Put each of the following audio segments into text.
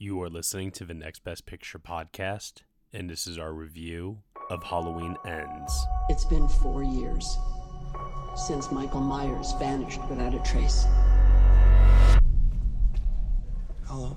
You are listening to the Next Best Picture podcast, and this is our review of Halloween Ends. It's been four years since Michael Myers vanished without a trace. Hello.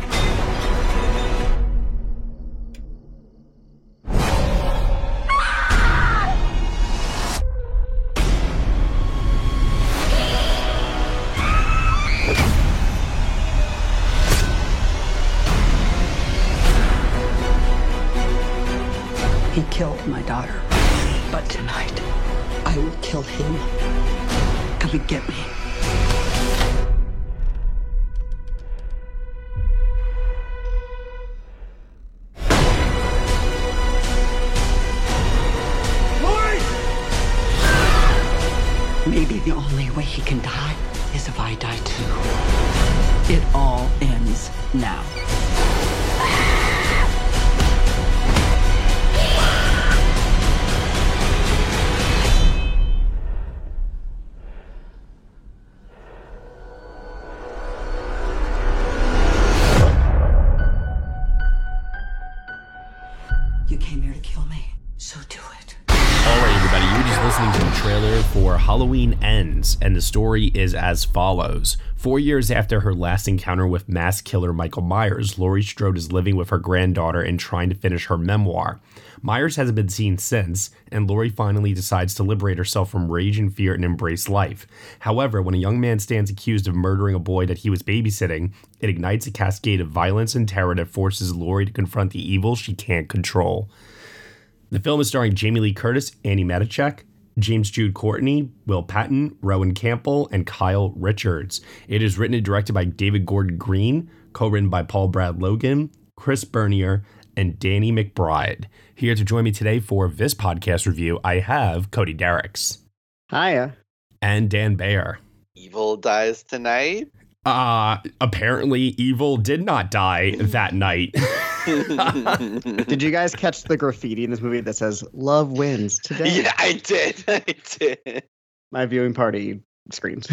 Ends, and the story is as follows. Four years after her last encounter with mass killer Michael Myers, Laurie Strode is living with her granddaughter and trying to finish her memoir. Myers hasn't been seen since, and Laurie finally decides to liberate herself from rage and fear and embrace life. However, when a young man stands accused of murdering a boy that he was babysitting, it ignites a cascade of violence and terror that forces Laurie to confront the evil she can't control. The film is starring Jamie Lee Curtis, Andi Matichak, James Jude Courtney, Will Patton, Rohan Campbell, and Kyle Richards. It is written and directed by David Gordon Green, co-written by Paul Brad Logan, Chris Bernier, and Danny McBride. Here to join me today for this podcast review, I have Cody Dericks Hiya. and Dan Bayer. Evil dies tonight. Uh, apparently, evil did not die that night. Did you guys catch the graffiti in this movie that says "Love wins today"? yeah, I did. I did. My viewing party screens.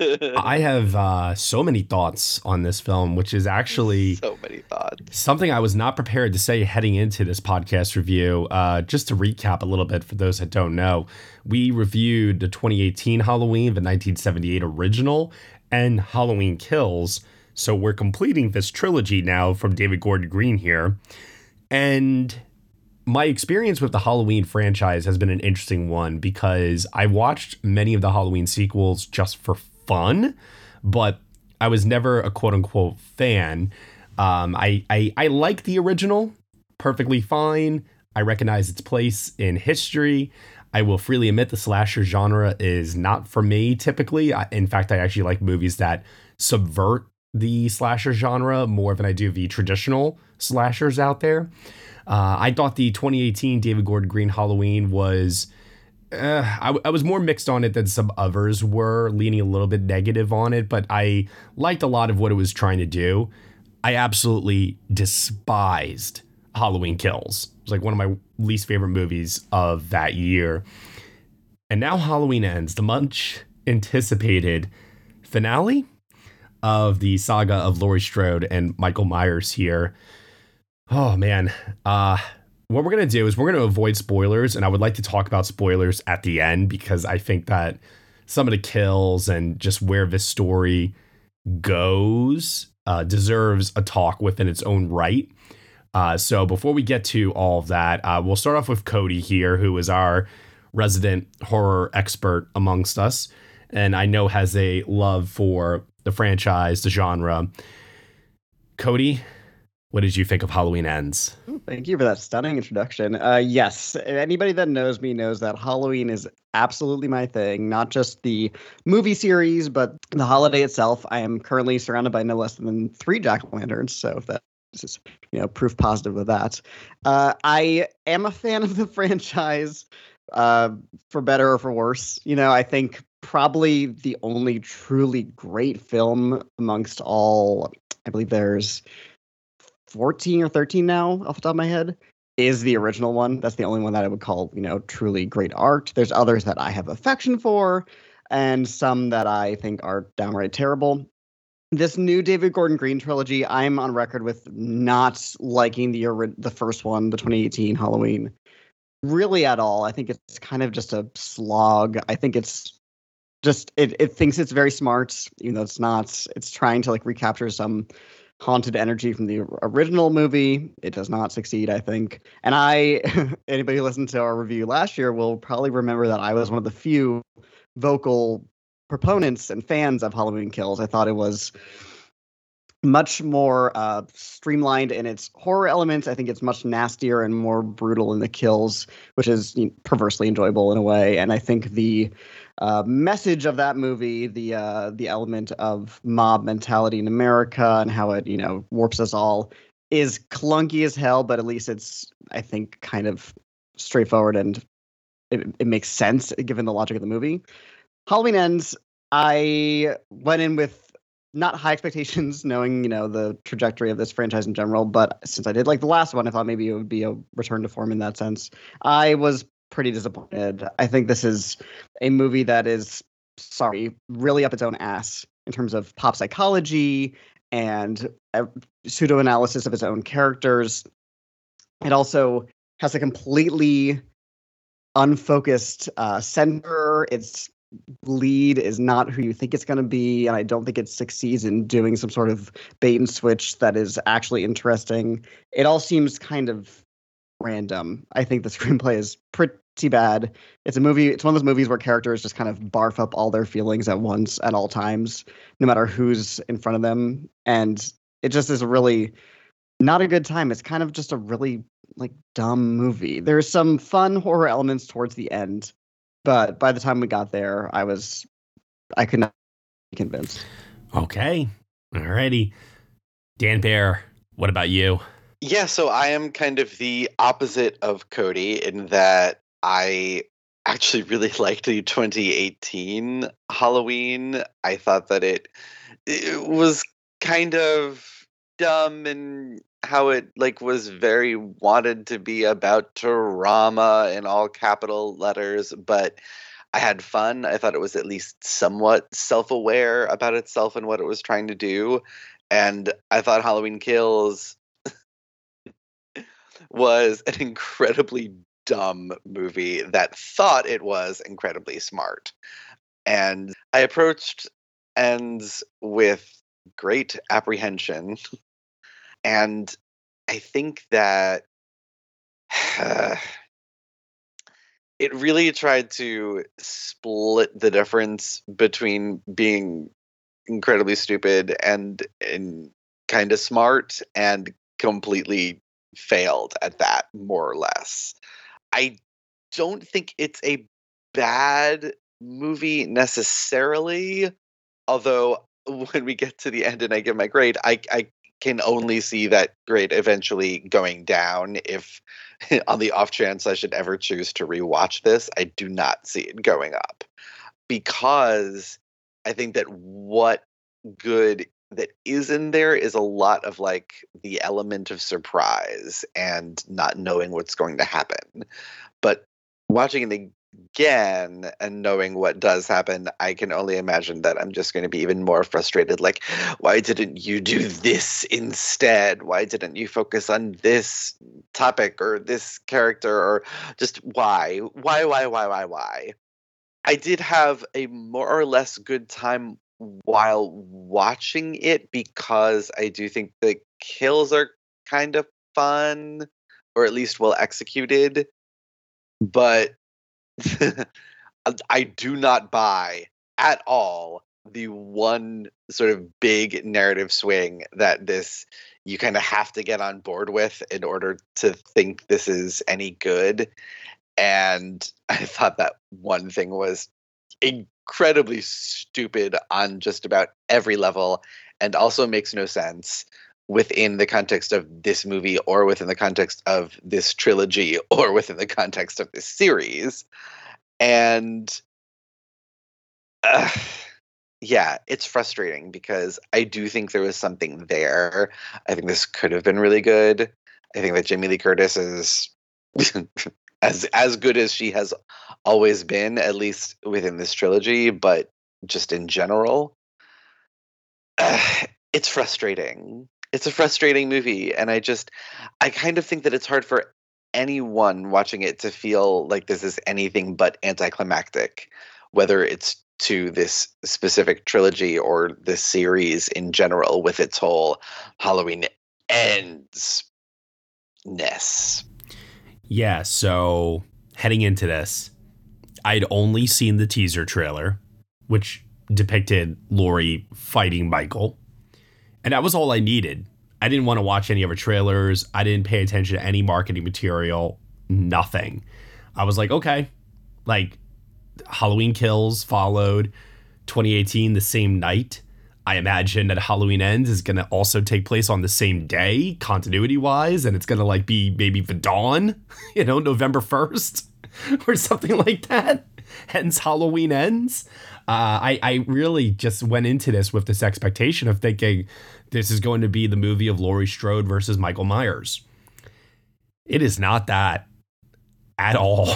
I have uh, so many thoughts on this film, which is actually so many thoughts. something I was not prepared to say heading into this podcast review. Uh, just to recap a little bit for those that don't know, we reviewed the 2018 Halloween, the 1978 original, and Halloween Kills. So we're completing this trilogy now from David Gordon Green here. And my experience with the Halloween franchise has been an interesting one because I watched many of the Halloween sequels just for fun, but I was never a quote unquote fan. Um, I, I I like the original perfectly fine. I recognize its place in history. I will freely admit the slasher genre is not for me typically. I, in fact, I actually like movies that subvert the slasher genre more than I do the traditional slashers out there. Uh, I thought the 2018 David Gordon Green Halloween was. Uh, I, I was more mixed on it than some others were, leaning a little bit negative on it, but I liked a lot of what it was trying to do. I absolutely despised Halloween Kills. It was like one of my least favorite movies of that year. And now Halloween ends, the much anticipated finale of the saga of Laurie Strode and Michael Myers here. Oh man. Uh what we're going to do is we're going to avoid spoilers and I would like to talk about spoilers at the end because I think that some of the kills and just where this story goes uh, deserves a talk within its own right. Uh, so before we get to all of that, uh, we'll start off with Cody here, who is our resident horror expert amongst us, and I know has a love for the franchise, the genre. Cody, What did you think of Halloween Ends? Thank you for that stunning introduction. Uh, yes, anybody that knows me knows that Halloween is absolutely my thing. Not just the movie series, but the holiday itself. I am currently surrounded by no less than three jack o' lanterns, so that is you know proof positive of that. Uh, I am a fan of the franchise, uh, for better or for worse. You know, I think probably the only truly great film amongst all. I believe there's 14 or 13 now off the top of my head is the original one. That's the only one that I would call, you know, truly great art. There's others that I have affection for and some that I think are downright terrible. This new David Gordon Green trilogy, I'm on record with not liking the the first one, the 2018 Halloween, really at all. I think it's kind of just a slog. I think it's just it it thinks it's very smart, even though it's not. It's trying to like recapture some haunted energy from the original movie. It does not succeed, I think. And I, anybody who listened to our review last year will probably remember that I was one of the few vocal proponents and fans of Halloween Kills. I thought it was much more uh, streamlined in its horror elements. I think it's much nastier and more brutal in the kills, which is you know, perversely enjoyable in a way. And I think the uh, message of that movie, the uh, the element of mob mentality in America and how it you know warps us all, is clunky as hell. But at least it's I think kind of straightforward and it, it makes sense given the logic of the movie. Halloween ends. I went in with not high expectations, knowing you know the trajectory of this franchise in general. But since I did like the last one, I thought maybe it would be a return to form in that sense. I was pretty disappointed. I think this is a movie that is sorry, really up its own ass in terms of pop psychology and pseudo analysis of its own characters. It also has a completely unfocused uh, center. Its lead is not who you think it's going to be, and I don't think it succeeds in doing some sort of bait and switch that is actually interesting. It all seems kind of random. I think the screenplay is pretty bad. It's a movie. It's one of those movies where characters just kind of barf up all their feelings at once at all times, no matter who's in front of them, and it just is really not a good time. It's kind of just a really like dumb movie. There's some fun horror elements towards the end, but by the time we got there, I was I could not be convinced. Okay. Alrighty. Dan Bayer, what about you? Yeah, so I am kind of the opposite of Cody in that I actually really liked the 2018 Halloween. I thought that it it was kind of dumb and how it like was very wanted to be about drama in all capital letters, but I had fun. I thought it was at least somewhat self-aware about itself and what it was trying to do. And I thought Halloween Kills was an incredibly dumb movie that thought it was incredibly smart. And I approached ends with great apprehension. And I think that uh, it really tried to split the difference between being incredibly stupid and and kind of smart and completely failed at that more or less. I don't think it's a bad movie necessarily, although when we get to the end and I give my grade, I I can only see that grade eventually going down if on the off chance I should ever choose to rewatch this, I do not see it going up. Because I think that what good that is in there is a lot of like the element of surprise and not knowing what's going to happen. But watching it again and knowing what does happen, I can only imagine that I'm just going to be even more frustrated. Like, why didn't you do this instead? Why didn't you focus on this topic or this character or just why? Why, why, why, why, why? I did have a more or less good time while watching it because I do think the kills are kind of fun or at least well executed. But I do not buy at all the one sort of big narrative swing that this you kind of have to get on board with in order to think this is any good. And I thought that one thing was incredibly stupid on just about every level and also makes no sense within the context of this movie or within the context of this trilogy or within the context of this series. And uh, yeah, it's frustrating because I do think there was something there. I think this could have been really good. I think that Jamie Lee Curtis is as as good as she has always been, at least within this trilogy, but just in general, uh, it's frustrating. It's a frustrating movie, and I just, I kind of think that it's hard for anyone watching it to feel like this is anything but anticlimactic, whether it's to this specific trilogy or this series in general with its whole Halloween ends ness. Yeah, so heading into this, I'd only seen the teaser trailer, which depicted Laurie fighting Michael. And that was all I needed. I didn't want to watch any of her trailers. I didn't pay attention to any marketing material, nothing. I was like, okay, like Halloween Kills followed 2018 the same night. I imagine that Halloween Ends is going to also take place on the same day, continuity wise, and it's going to like be maybe the dawn, you know, November 1st or something like that. Hence Halloween Ends. Uh, I, I really just went into this with this expectation of thinking this is going to be the movie of Laurie Strode versus Michael Myers. It is not that at all.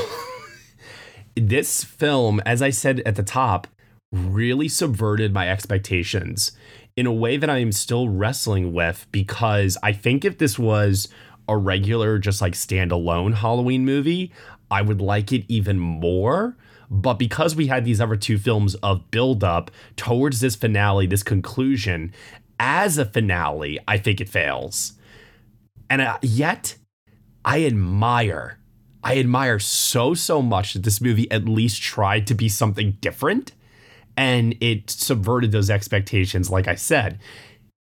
this film, as I said at the top, really subverted my expectations in a way that I am still wrestling with because I think if this was a regular, just like standalone Halloween movie, I would like it even more. But because we had these other two films of build up towards this finale, this conclusion, as a finale, I think it fails. And uh, yet, I admire, I admire so, so much that this movie at least tried to be something different and it subverted those expectations, like I said.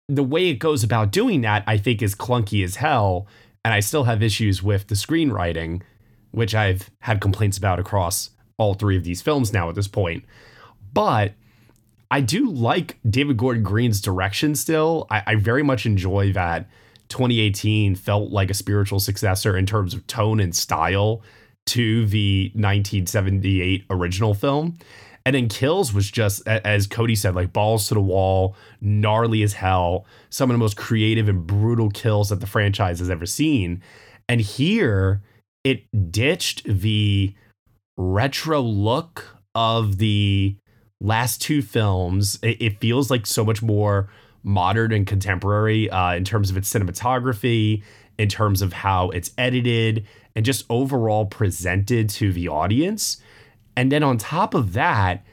The way it goes about doing that, I think, is clunky as hell. And I still have issues with the screenwriting, which I've had complaints about across all three of these films now at this point. But I do like David Gordon Green's direction still. I, I, very much enjoy that 2018 felt like a spiritual successor in terms of tone and style to the 1978 original film. And then Kills was just, as Cody said, like balls to the wall, gnarly as hell. Some of the most creative and brutal kills that the franchise has ever seen. And here, it ditched the retro look of the last two films. It, it feels like so much more modern and contemporary uh, in terms of its cinematography, in terms of how it's edited, and just overall presented to the audience. And then on top of that,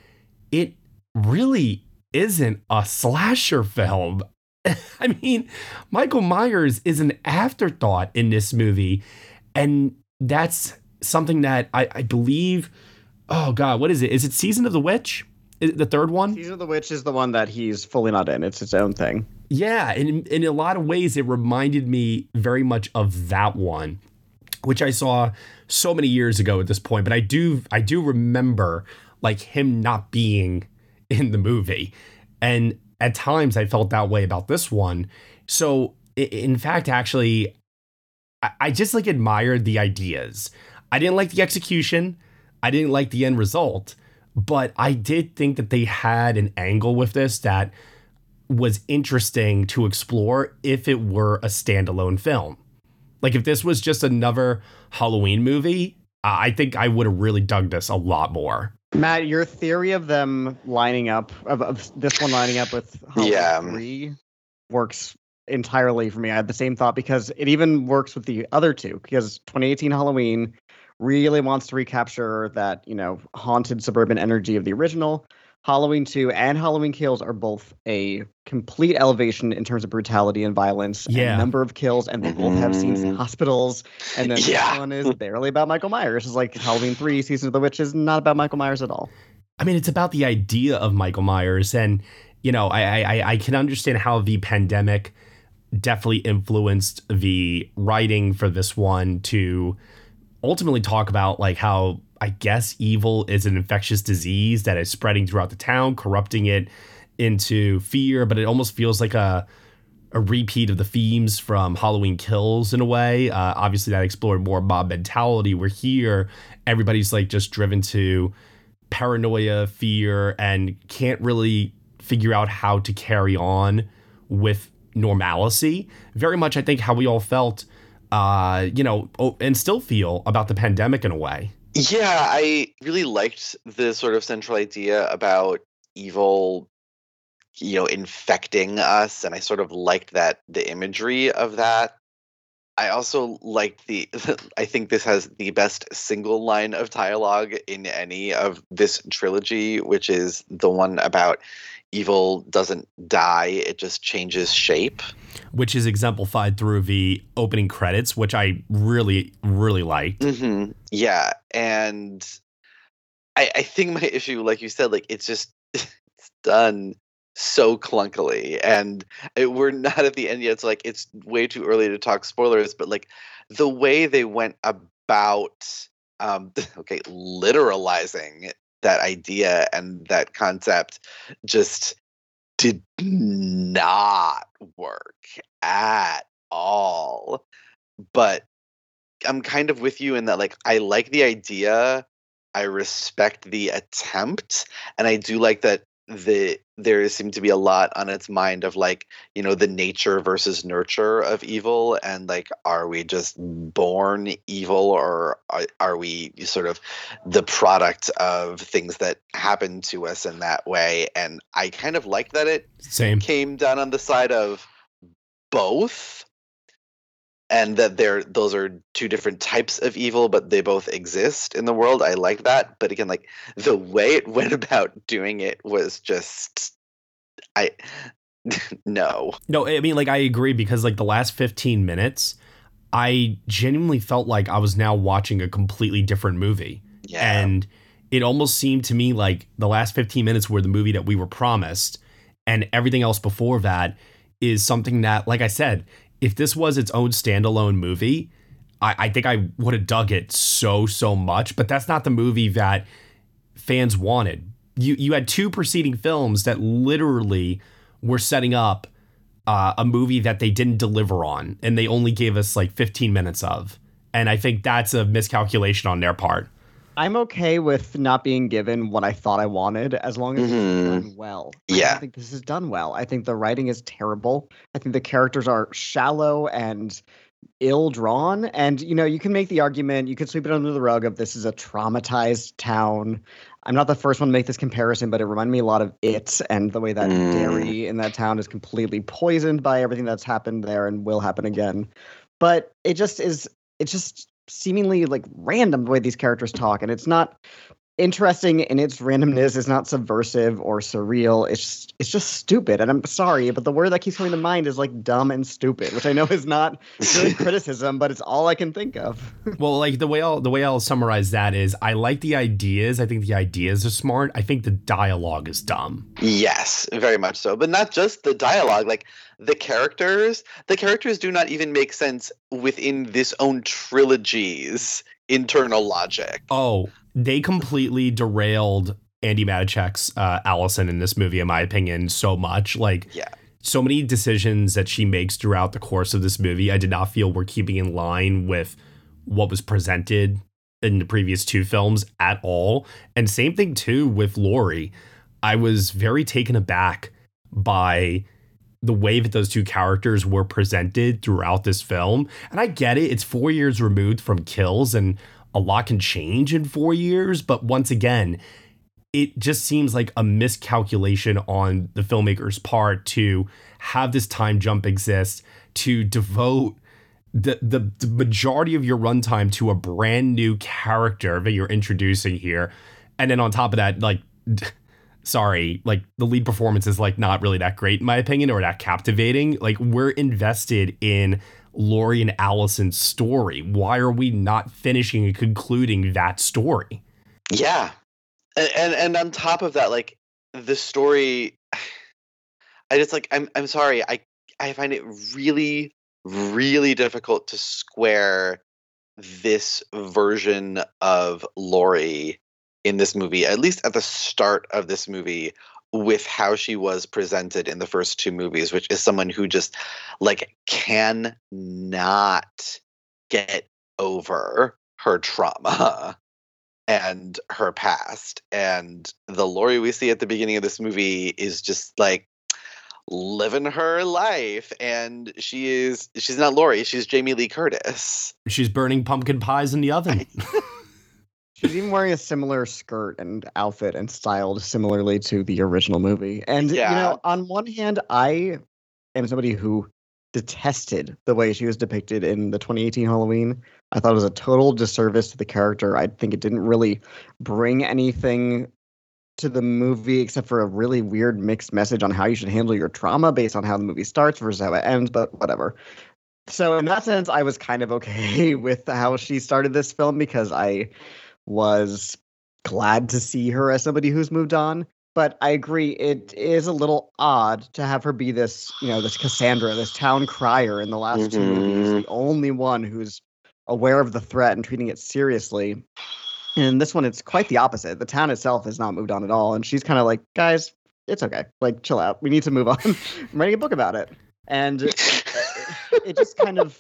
it really isn't a slasher film. I mean, Michael Myers is an afterthought in this movie. And that's something that I, I believe. Oh, God, what is it? Is it Season of the Witch? the third one? Season of the Witch is the one that he's fully not in. It's its own thing. Yeah. And in, in a lot of ways, it reminded me very much of that one which I saw so many years ago at this point, but I do I do remember like him not being in the movie. And at times I felt that way about this one. So in fact, actually, I just like admired the ideas. I didn't like the execution. I didn't like the end result, but I did think that they had an angle with this that was interesting to explore if it were a standalone film. Like if this was just another Halloween movie, I think I would have really dug this a lot more. Matt, your theory of them lining up of, of this one lining up with Halloween yeah. three works entirely for me. I had the same thought because it even works with the other two because 2018 Halloween really wants to recapture that you know haunted suburban energy of the original Halloween 2 and Halloween Kills are both a complete elevation in terms of brutality and violence yeah. and number of kills, and they both have scenes in mm-hmm. hospitals. And then yeah. this one is barely about Michael Myers. It's like Halloween 3, Season of the Witch is not about Michael Myers at all. I mean, it's about the idea of Michael Myers. And, you know, I, I, I can understand how the pandemic definitely influenced the writing for this one to ultimately talk about like how I guess evil is an infectious disease that is spreading throughout the town, corrupting it into fear, but it almost feels like a a repeat of the themes from Halloween Kills in a way. Uh, obviously, that explored more mob mentality. Where here, everybody's like just driven to paranoia, fear, and can't really figure out how to carry on with normalcy. Very much, I think, how we all felt, uh, you know, and still feel about the pandemic in a way. Yeah, I really liked the sort of central idea about evil you know infecting us and i sort of liked that the imagery of that i also liked the i think this has the best single line of dialogue in any of this trilogy which is the one about evil doesn't die it just changes shape which is exemplified through the opening credits which i really really liked mm-hmm. yeah and I, I think my issue like you said like it's just it's done so clunkily and it, we're not at the end yet so like it's way too early to talk spoilers but like the way they went about um okay literalizing that idea and that concept just did not work at all. But i'm kind of with you in that like i like the idea i respect the attempt and i do like that the there seemed to be a lot on its mind of like you know the nature versus nurture of evil and like are we just born evil or are, are we sort of the product of things that happen to us in that way? And i kind of like that it same. came down on the side of both and that they're those are two different types of evil but they both exist in the world. I like that. But again like the way it went about doing it was just i no. No i mean like i agree because like the last 15 minutes i genuinely felt like i was now watching a completely different movie. Yeah. and it almost seemed to me like the last 15 minutes were the movie that we were promised and everything else before that is something that like i said if this was its own standalone movie, I, I think I would have dug it so so much. But that's not the movie that fans wanted. You you had two preceding films that literally were setting up uh, a movie that they didn't deliver on, and they only gave us like 15 minutes of. And I think that's a miscalculation on their part. I'm okay with not being given what I thought I wanted as long as mm-hmm. it's done well. Yeah. I think this is done well. I think the writing is terrible. I think the characters are shallow and ill drawn. And, you know, you can make the argument, you could sweep it under the rug of this is a traumatized town. I'm not the first one to make this comparison, but it reminded me a lot of it and the way that mm. Derry in that town is completely poisoned by everything that's happened there and will happen again. But it just is, it just seemingly like random the way these characters talk and it's not interesting in its randomness it's not subversive or surreal. It's just, it's just stupid and i'm sorry but the word that keeps coming to mind is like dumb and stupid which i know is not really criticism but it's all i can think of. Well like the way i'll the way i'll summarize that is i like the ideas i think the ideas are smart i think the dialogue is dumb. Yes very much so but not just the dialogue like the characters the characters do not even make sense within this own trilogy's internal logic oh they completely derailed Andi Matichak's uh, Allison in this movie, in my opinion, so much. Like, yeah. so many decisions that she makes throughout the course of this movie, I did not feel were keeping in line with what was presented in the previous two films at all. And same thing too with Laurie. I was very taken aback by the way that those two characters were presented throughout this film. And I get it, it's four years removed from Kills, and a lot can change in four years. But once again, it just seems like a miscalculation on the filmmaker's part to have this time jump exist to devote the, the, the majority of your runtime to a brand new character that you're introducing here. And then on top of that, like, sorry, like the lead performance is like not really that great in my opinion or that captivating. Like, we're invested in Laurie and Allison's story? Why are we not finishing and concluding that story? Yeah. And, and and on top of that, like the story I just like I'm I'm sorry, I I find it really, really difficult to square this version of Laurie in this movie, at least at the start of this movie, with how she was presented in the first two movies, which is someone who just like can not get over her trauma and her past. And the Laurie we see at the beginning of this movie is just like living her life and she is she's not Laurie, she's Jamie Lee Curtis. She's burning pumpkin pies in the oven. She's even wearing a similar skirt and outfit and styled similarly to the original movie. And you know, on one hand, I am somebody who detested the way she was depicted in the 2018 Halloween. I thought it was a total disservice to the character. I think it didn't really bring anything to the movie except for a really weird mixed message on how you should handle your trauma based on how the movie starts versus how it ends, but whatever. So in that sense, I was kind of okay with how she started this film because I was glad to see her as somebody who's moved on. But I agree, it is a little odd to have her be this, you know, this Cassandra, this town crier in the last two movies, Mhm. the only one who's aware of the threat and treating it seriously. And this one, it's quite the opposite. The town itself has not moved on at all. And she's kind of like, guys, it's okay. Like, chill out. We need to move on. I'm writing a book about it. And it just kind of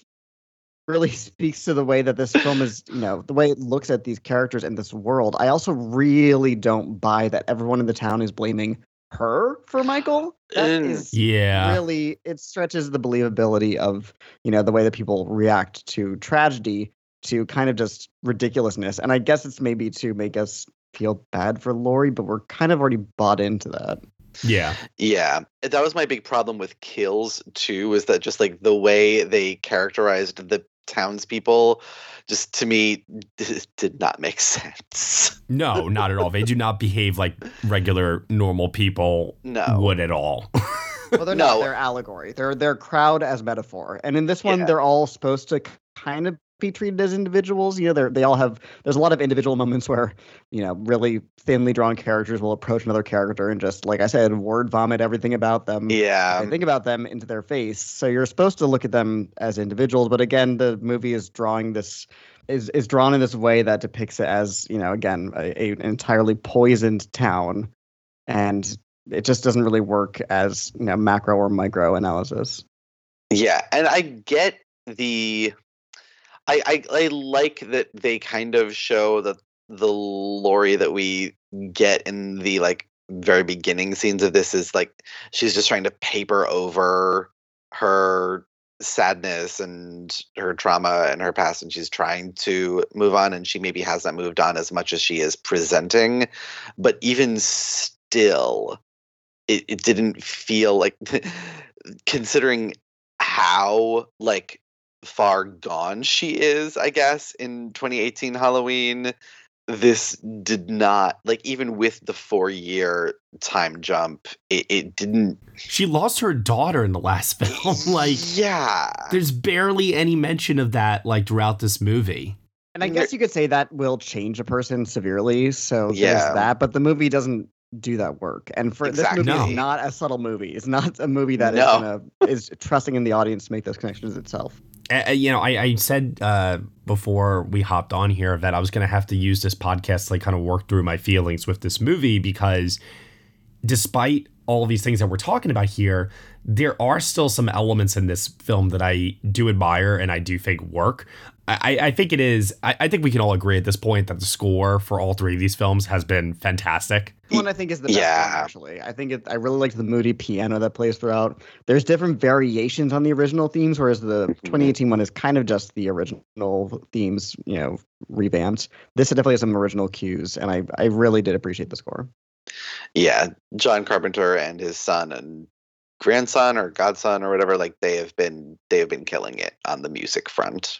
really speaks to the way that this film is, you know, the way it looks at these characters in this world. I also really don't buy that everyone in the town is blaming her for Michael. That Mm. yeah. really it stretches the believability of, you know, the way that people react to tragedy to kind of just ridiculousness. And I guess it's maybe to make us feel bad for Laurie, but we're kind of already bought into that. Yeah. Yeah, that was my big problem with Kills too. Is that just like the way they characterized the townspeople, just to me did not make sense. No, not at all. They do not behave like regular normal people No. would at all. Well, they're No. not. They're allegory. They're they're crowd as metaphor. And in this one, Yeah. they're all supposed to kind of be treated as individuals. You know, they're they all have. There's a lot of individual moments where you know really thinly drawn characters will approach another character and just like I said, word vomit everything about them. Yeah, think about them into their face. So you're supposed to look at them as individuals, but again, the movie is drawing this is is drawn in this way that depicts it as you know again a, a an entirely poisoned town, and it just doesn't really work as you know macro or micro analysis. yeah, and I get the. I, I I like that they kind of show that the Laurie that we get in the like very beginning scenes of this is like she's just trying to paper over her sadness and her trauma and her past and she's trying to move on and she maybe hasn't moved on as much as she is presenting but even still it, it didn't feel like considering how like far gone she is i guess in 2018 halloween this did not like even with the four year time jump it, it didn't she lost her daughter in the last film. like, yeah there's barely any mention of that like throughout this movie. And I guess you could say that will change a person severely. So Yeah. there's that, but the movie doesn't do that work. And for this movie Exactly. is not a subtle movie. It's not a movie that is No. gonna is trusting in the audience to make those connections itself. Uh, you know, I, I said uh, before we hopped on here that I was going to have to use this podcast to like kind of work through my feelings with this movie because despite all these things that we're talking about here, there are still some elements in this film that I do admire and I do think work. I, I think it is, I, I think we can all agree at this point that the score for all three of these films has been fantastic. one I think is the best Yeah. one actually. I think it, I really liked the moody piano that plays throughout. There's different variations on the original themes, whereas the mm-hmm. 2018 one is kind of just the original themes, you know, revamped. This definitely has some original cues, and I I really did appreciate the score. yeah john carpenter and his son and grandson or godson or whatever like they have been they have been killing it on the music front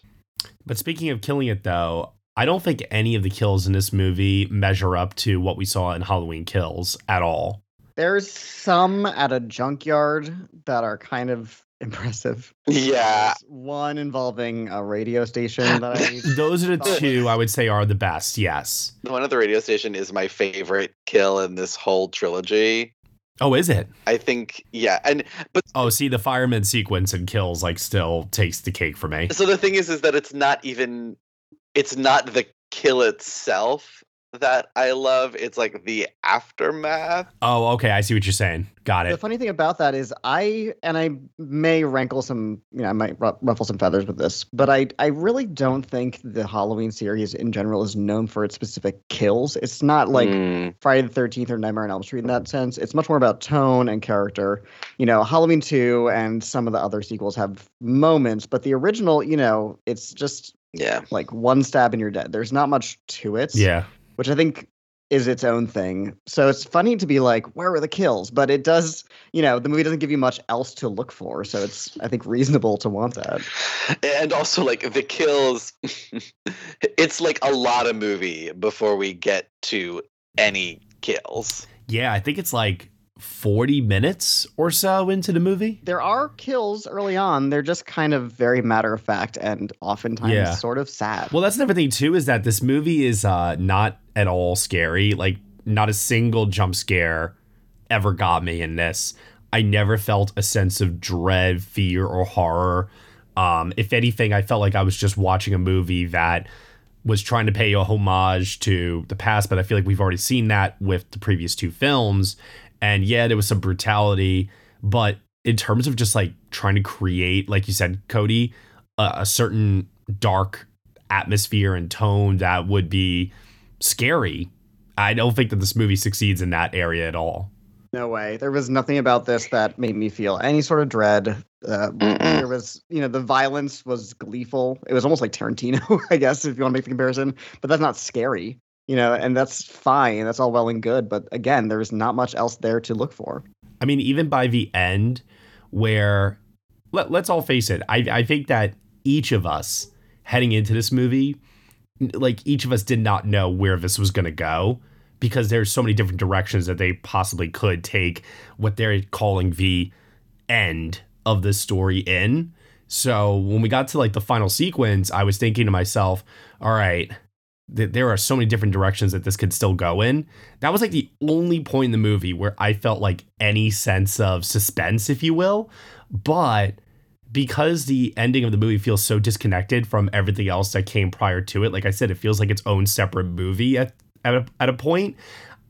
But speaking of killing it, though, I don't think any of the kills in this movie measure up to what we saw in Halloween Kills at all. There's some at a junkyard that are kind of impressive. yeah There's one involving a radio station that I Those are the two I would say are the best. Yes. the one at the radio station is my favorite kill in this whole trilogy Oh, is it? I think yeah, and but Oh, see, the fireman sequence and kills like still takes the cake for me. so the thing is, is that it's not even, it's not the kill itself that I love. It's like the aftermath. Oh, okay. I see what you're saying. Got it. The funny thing about that is I and I may rankle some, you know, I might ruffle some feathers with this, but I I really don't think the Halloween series in general is known for its specific kills. It's not like Mm, Friday the 13th or Nightmare on Elm Street in that sense. It's much more about tone and character. You know, Halloween 2 and some of the other sequels have moments, but the original, you know, it's just yeah, like one stab and you're dead. There's not much to it. Yeah. Which I think is its own thing. So it's funny to be like, where were the kills? But it does, you know, the movie doesn't give you much else to look for. So it's, I think, reasonable to want that. and also like the kills. it's like a lot of movie before we get to any kills. Yeah, I think it's like 40 minutes or so into the movie. There are kills early on. They're just kind of very matter of fact and oftentimes Yeah. sort of sad. Well, that's another thing too is that this movie is uh not at all scary. Like not a single jump scare ever got me in this. I never felt a sense of dread, fear, or horror. Um, if anything, I felt like I was just watching a movie that was trying to pay a homage to the past, but I feel like we've already seen that with the previous two films. And yeah, there was some brutality, but in terms of just like trying to create, like you said, Cody, a, a certain dark atmosphere and tone that would be scary. I don't think that this movie succeeds in that area at all. No way. There was nothing about this that made me feel any sort of dread. Uh, there was, you know, the violence was gleeful. It was almost like Tarantino, I guess, if you want to make the comparison. But that's not scary, you know, and that's fine. That's all well and good. But again, there's not much else there to look for. I mean, even by the end, where let, let's all face it, I, I think that each of us heading into this movie, like each of us did not know where this was going to go because there's so many different directions that they possibly could take what they're calling the end of the story in. So when we got to like the final sequence, I was thinking to myself, all right, th- there are so many different directions that this could still go in. That was like the only point in the movie where I felt like any sense of suspense, if you will. But because the ending of the movie feels so disconnected from everything else that came prior to it, like I said, it feels like its own separate movie at, at, a, at a point.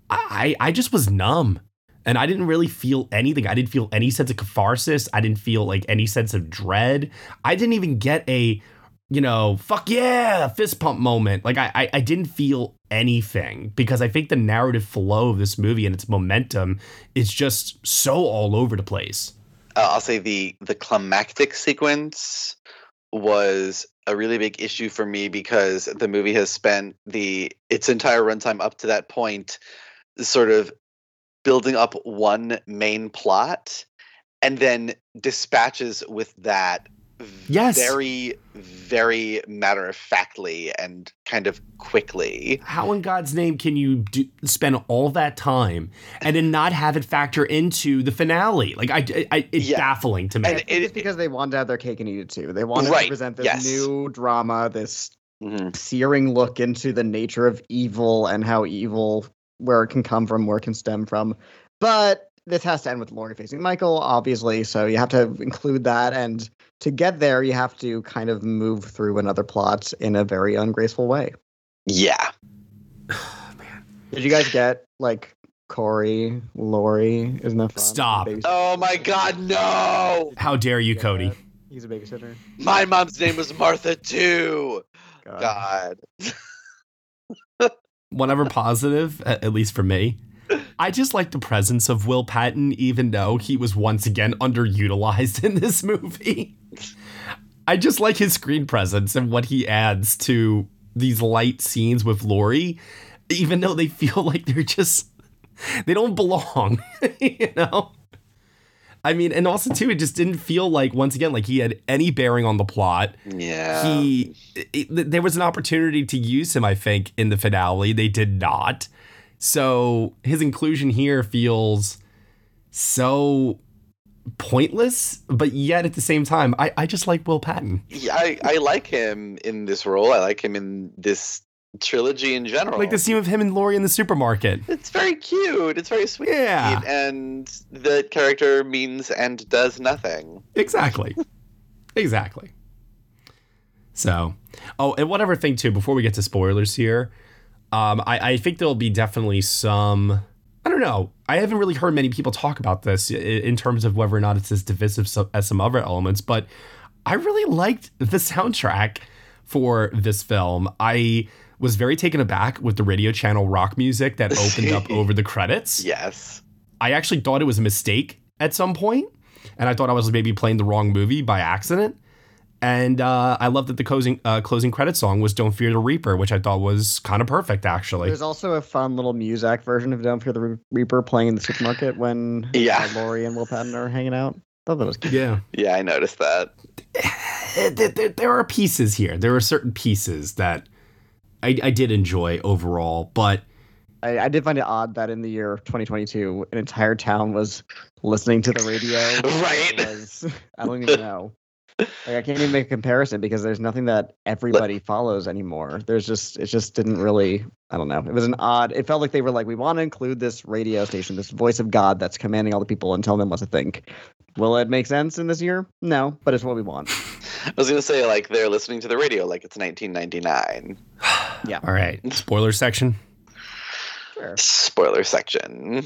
I, I just was numb and I didn't really feel anything. I didn't feel any sense of catharsis. I didn't feel like any sense of dread. I didn't even get a, you know, fuck yeah, fist pump moment. Like I, I, I didn't feel anything because I think the narrative flow of this movie and its momentum is just so all over the place. Uh, I'll say the the climactic sequence was a really big issue for me because the movie has spent the its entire runtime up to that point sort of building up one main plot and then dispatches with that Yes. very very matter of factly and kind of quickly How in God's name can you do, spend all that time and then not have it factor into the finale? Like I, I it's Yeah. baffling to me. And it's because they wanted to have their cake and eat it too. They wanted Right, to present this yes. new drama, this Mhm. searing look into the nature of evil and how evil, where it can come from, where it can stem from. But this has to end with Laurie facing Michael, obviously. So you have to include that. And to get there, you have to kind of move through another plot in a very ungraceful way. yeah man. Did you guys get like Corey, Laurie? Isn't that fun? Stop. Oh my god no How dare you, Cody? that? He's a babysitter. my mom's name was martha too God. god Whatever positive, at, at least for me. I just like the presence of Will Patton, even though he was once again underutilized in this movie. I just like his screen presence and what he adds to these light scenes with Laurie, even though they feel like they're just they don't belong, you know. I mean, and also too, it just didn't feel like once again like he had any bearing on the plot yeah he it, there was an opportunity to use him i think in the finale they did not so his inclusion here feels so pointless but yet at the same time i, I just like will patton Yeah, I, I like him in this role. I like him in this trilogy in general. Like the scene of him and Laurie in the supermarket. It's very cute. It's very sweet. Yeah. And the character means and does nothing. Exactly. exactly. So, oh, and whatever thing too, before we get to spoilers here, um, I, I think there'll be definitely some. I don't know. I haven't really heard many people talk about this in terms of whether or not it's as divisive as some other elements, but I really liked the soundtrack for this film. I was very taken aback with the radio channel rock music that opened up over the credits. Yes. I actually thought it was a mistake at some point, and I thought I was maybe playing the wrong movie by accident. And uh, I love that the closing uh, closing credit song was "Don't Fear the Reaper," which I thought was kind of perfect, actually. There's also a fun little Muzak version of Don't Fear the Reaper playing in the supermarket when Yeah. uh, Laurie and Will Patton are hanging out. Thought that was cute. Yeah, Yeah, I noticed that. Eh, there, there- there are pieces here. There are certain pieces that I, I did enjoy overall, but I, I did find it odd that in the year 2022, an entire town was listening to the radio. Right. Was- I don't even know. Like, I can't even make a comparison because there's nothing that everybody follows anymore. There's just it just didn't really. I don't know. It was an odd. It felt like they were like, we want to include this radio station, this voice of God that's commanding all the people and telling them what to think. Will it make sense in this year? No, but it's what we want. I was gonna say like they're listening to the radio like it's 1999. yeah. all right. Spoiler section. Sure. Spoiler section.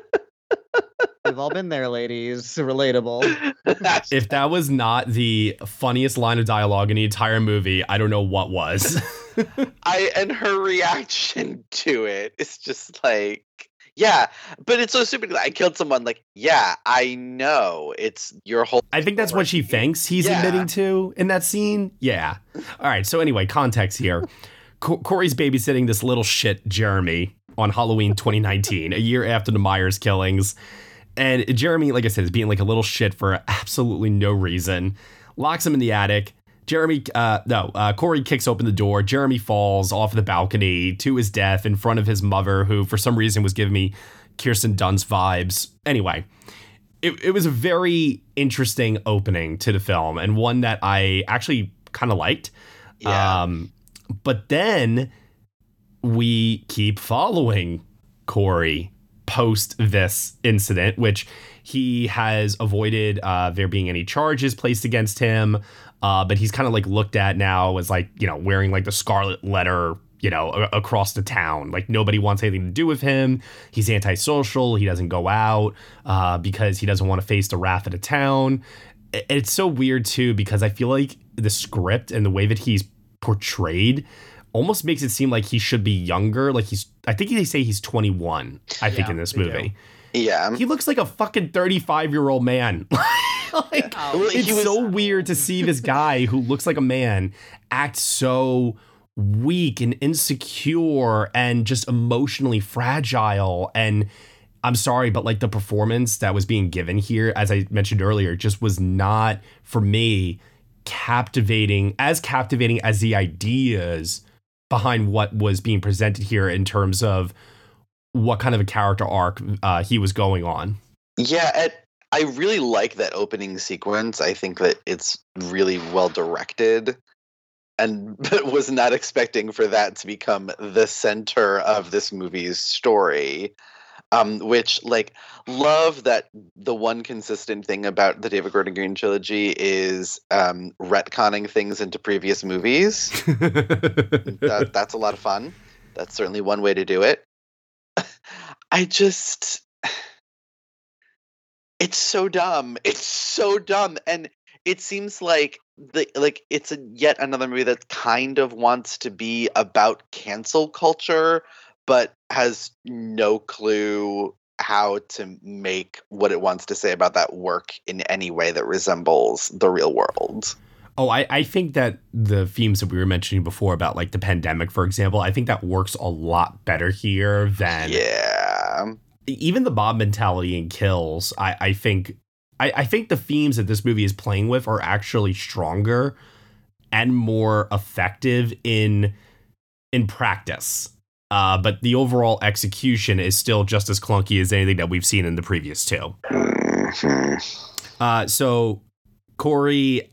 We've all been there, ladies. Relatable. If that was not the funniest line of dialogue in the entire movie, I don't know what was. I and her reaction to it is just like yeah, but it's so stupid. I killed someone. Like, yeah, I know. It's your whole. I think that's what she thinks he's Yeah. admitting to in that scene. Yeah. All right. So anyway, context here. Co- Corey's babysitting this little shit, Jeremy, on Halloween 2019, a year after the Myers killings. And Jeremy, like I said, is being like a little shit for absolutely no reason. Locks him in the attic. Jeremy, uh, no, uh, Corey kicks open the door. Jeremy falls off the balcony to his death in front of his mother, who for some reason was giving me Kirsten Dunst vibes. Anyway, it, it was a very interesting opening to the film and one that I actually kind of liked. Yeah. Um, but then we keep following Corey post this incident, which he has avoided uh, there being any charges placed against him. Uh, but he's kind of like looked at now as like, you know, wearing like the scarlet letter, you know, a- across the town. Like nobody wants anything to do with him. He's antisocial. He doesn't go out uh, because he doesn't want to face the wrath of the town. It's so weird too because I feel like the script and the way that he's portrayed almost makes it seem like he should be younger. Like he's, I think they say he's 21. I think in this they do. movie, yeah. he looks like a fucking 35 year old man. like, oh, Well, it's was- so weird to see this guy who looks like a man act so weak and insecure and just emotionally fragile and I'm sorry, but like the performance that was being given here, as I mentioned earlier, just was not for me captivating, as captivating as the ideas behind what was being presented here in terms of what kind of a character arc uh, he was going on. Yeah, it, I really like that opening sequence. I think that it's really well directed, and was not expecting for that to become the center of this movie's story. Um, which like love that the one consistent thing about the David Gordon Green trilogy is um, retconning things into previous movies. that, that's a lot of fun. That's certainly one way to do it. I just it's so dumb. It's so dumb and it seems like the like it's a yet another movie that kind of wants to be about cancel culture but has no clue how to make what it wants to say about that work in any way that resembles the real world. Oh, I, I think that the themes that we were mentioning before about like the pandemic, for example, I think that works a lot better here than Yeah. even the mob mentality in kills. I, I think I, I think the themes that this movie is playing with are actually stronger and more effective in in practice. Uh, but the overall execution is still just as clunky as anything that we've seen in the previous two. Uh, so Corey,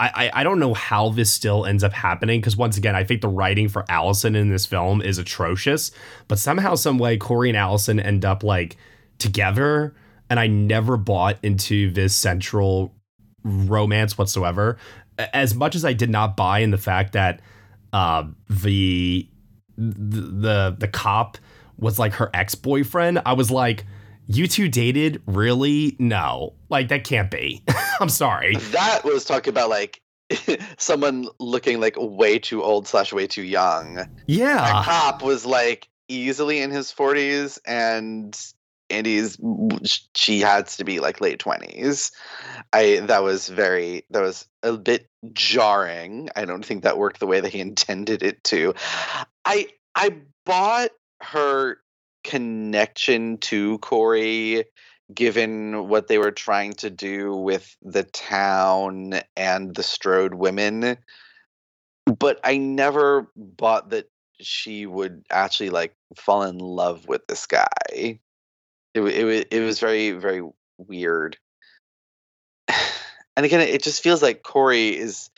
I, I I don't know how this still ends up happening because once again, I think the writing for Allison in this film is atrocious. But somehow, some way, Corey and Allison end up like together, and I never bought into this central romance whatsoever. As much as I did not buy in the fact that uh, the the the the cop was like her ex boyfriend, I was like. You two dated? Really? No. Like, that can't be. I'm sorry. That was talking about like someone looking like way too old slash way too young. That Yeah. cop was like easily in his 40s and Andi's she has to be like late 20s. I that was very that was a bit jarring. I don't think that worked the way that he intended it to. I I bought her connection to Corey given what they were trying to do with the town and the Strode women but I never bought that she would actually like fall in love with this guy. It it wa- it was very very weird. And again, it just feels like Corey is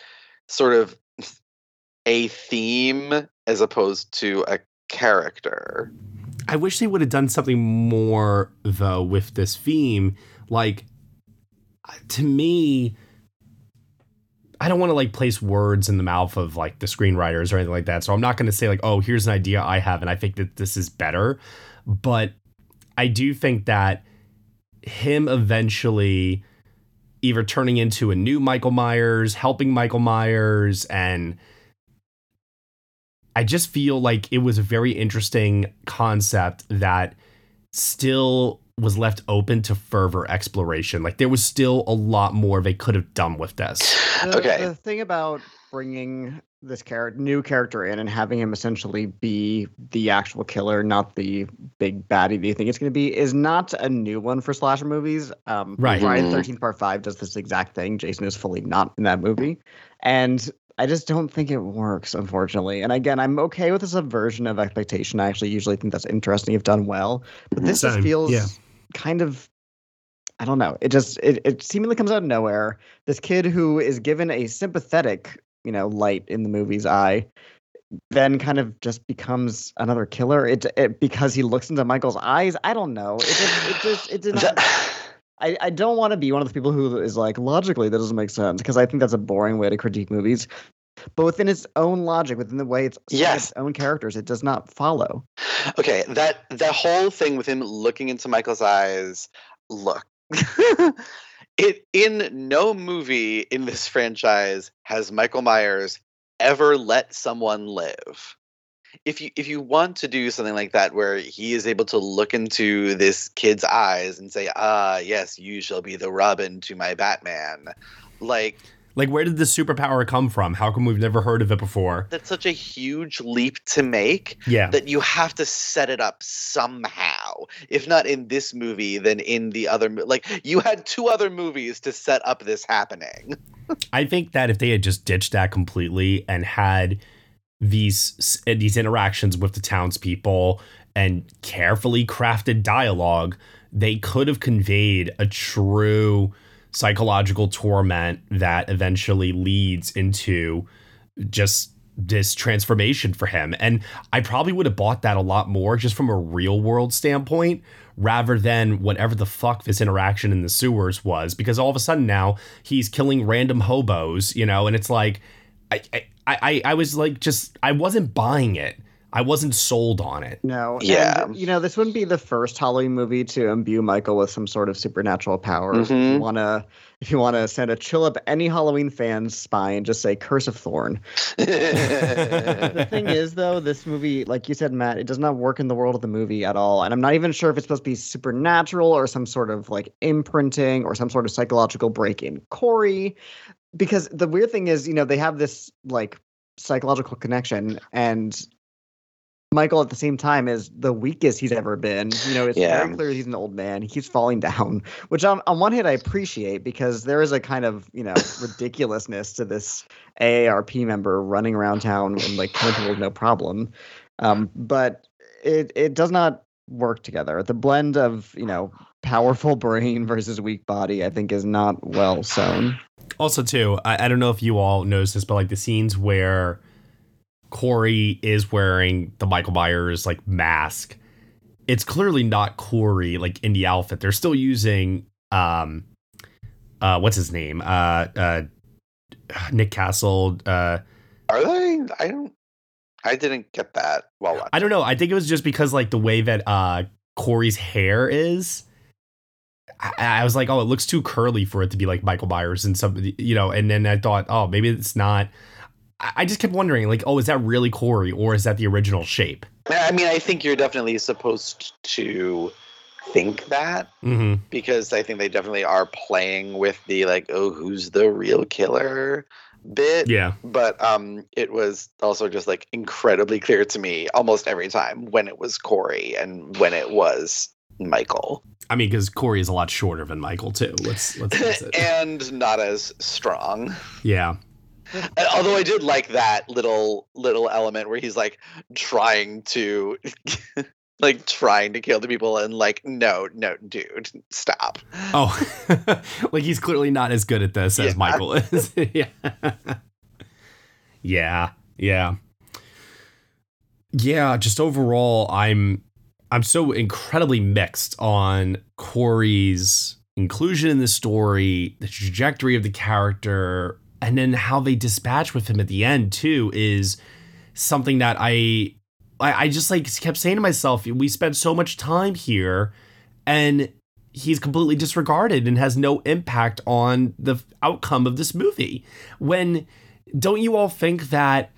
sort of a theme as opposed to a character. I wish they would have done something more though with this theme. Like to me, I don't want to like place words in the mouth of like the screenwriters or anything like that. So I'm not going to say like, "Oh, here's an idea I have and I think that this is better." But I do think that him eventually either turning into a new Michael Myers, helping Michael Myers and I just feel like it was a very interesting concept that still was left open to further exploration. Like there was still a lot more they could have done with this. The, Okay. The thing about bringing this character, new character in, and having him essentially be the actual killer, not the big baddie that you think it's going to be, is not a new one for slasher movies. Um, Right. Friday the Thirteenth Part Five does this exact thing. Jason is fully not in that movie, and I just don't think it works, unfortunately. And again, I'm okay with the subversion of expectation. I actually usually think that's interesting if done well, but mm-hmm. this just Same, feels yeah. kind of I don't know. It just it, it seemingly comes out of nowhere. This kid who is given a sympathetic, you know, light in the movie's eye, then kind of just becomes another killer. It, it because he looks into Michael's eyes. I don't know. It just it just it did not. I, I don't want to be one of the people who is like logically that doesn't make sense because I think that's a boring way to critique movies. But within its own logic, within the way it's Yes. its own characters, it does not follow. okay, that that whole thing with him looking into Michael's eyes, look. it in no movie in this franchise has Michael Myers ever let someone live. If you if you want to do something like that where he is able to look into this kid's eyes and say, "Ah, yes, you shall be the Robin to my Batman." Like Like where did this superpower come from? How come we've never heard of it before? that's such a huge leap to make Yeah. that you have to set it up somehow. If not in this movie, then in the other. Like you had two other movies to set up this happening. I think that if they had just ditched that completely and had these these interactions with the townspeople and carefully crafted dialogue, they could have conveyed a true psychological torment that eventually leads into just this transformation for him. And I probably would have bought that a lot more just from a real world standpoint rather than whatever the fuck this interaction in the sewers was. Because all of a sudden now he's killing random hobos, you know, and it's like I I, I, I was like just I wasn't buying it. I wasn't sold on it. No. Yeah. And, you know, this wouldn't be the first Halloween movie to imbue Michael with some sort of supernatural power. If you Mhm. wanna if you wanna send a chill up any Halloween fan's spine, just say Curse of Thorn. the thing is though, this movie, like you said, Matt, it does not work in the world of the movie at all. And I'm not even sure if it's supposed to be supernatural or some sort of like imprinting or some sort of psychological break in Corey. Because the weird thing is, you know, they have this like psychological connection and Michael at the same time is the weakest he's ever been. You know, it's Yeah. very clear he's an old man. He's falling down, which on, on one hand I appreciate because there is a kind of, you know, ridiculousness to this AARP member running around town and like killing people with no problem. Um, but it it does not work together. The blend of, you know, powerful brain versus weak body, I think is not well sewn. Also, too, I, I don't know if you all noticed this, but like the scenes where Corey is wearing the Michael Myers like mask, it's clearly not Corey like in the outfit. They're still using um uh what's his name? Uh uh Nick Castle. Uh Are they? I don't. I didn't get that. Well, I don't know. I think it was just because like the way that uh Corey's hair is. I, I was like, oh, it looks too curly for it to be like Michael Myers and some, you know. And then I thought, oh, maybe it's not. I I just kept wondering, like, oh, is that really Corey or is that the original shape? I mean, I think you're definitely supposed to think that Mm-hmm. because I think they definitely are playing with the like, oh, who's the real killer bit. Yeah. But um, it was also just like incredibly clear to me almost every time when it was Corey and when it was Michael, I mean, because Corey is a lot shorter than Michael too. Let's let's face it. and not as strong. yeah. And Although I did like that little little element where he's like trying to like trying to kill the people and like no no dude stop Oh, like he's clearly not as good at this as Michael is. yeah. yeah. Yeah. Yeah, just overall I'm I'm so incredibly mixed on Corey's inclusion in the story, the trajectory of the character, and then how they dispatch with him at the end too is something that I I, I just like kept saying to myself, we spent so much time here and he's completely disregarded and has no impact on the outcome of this movie. When don't you all think that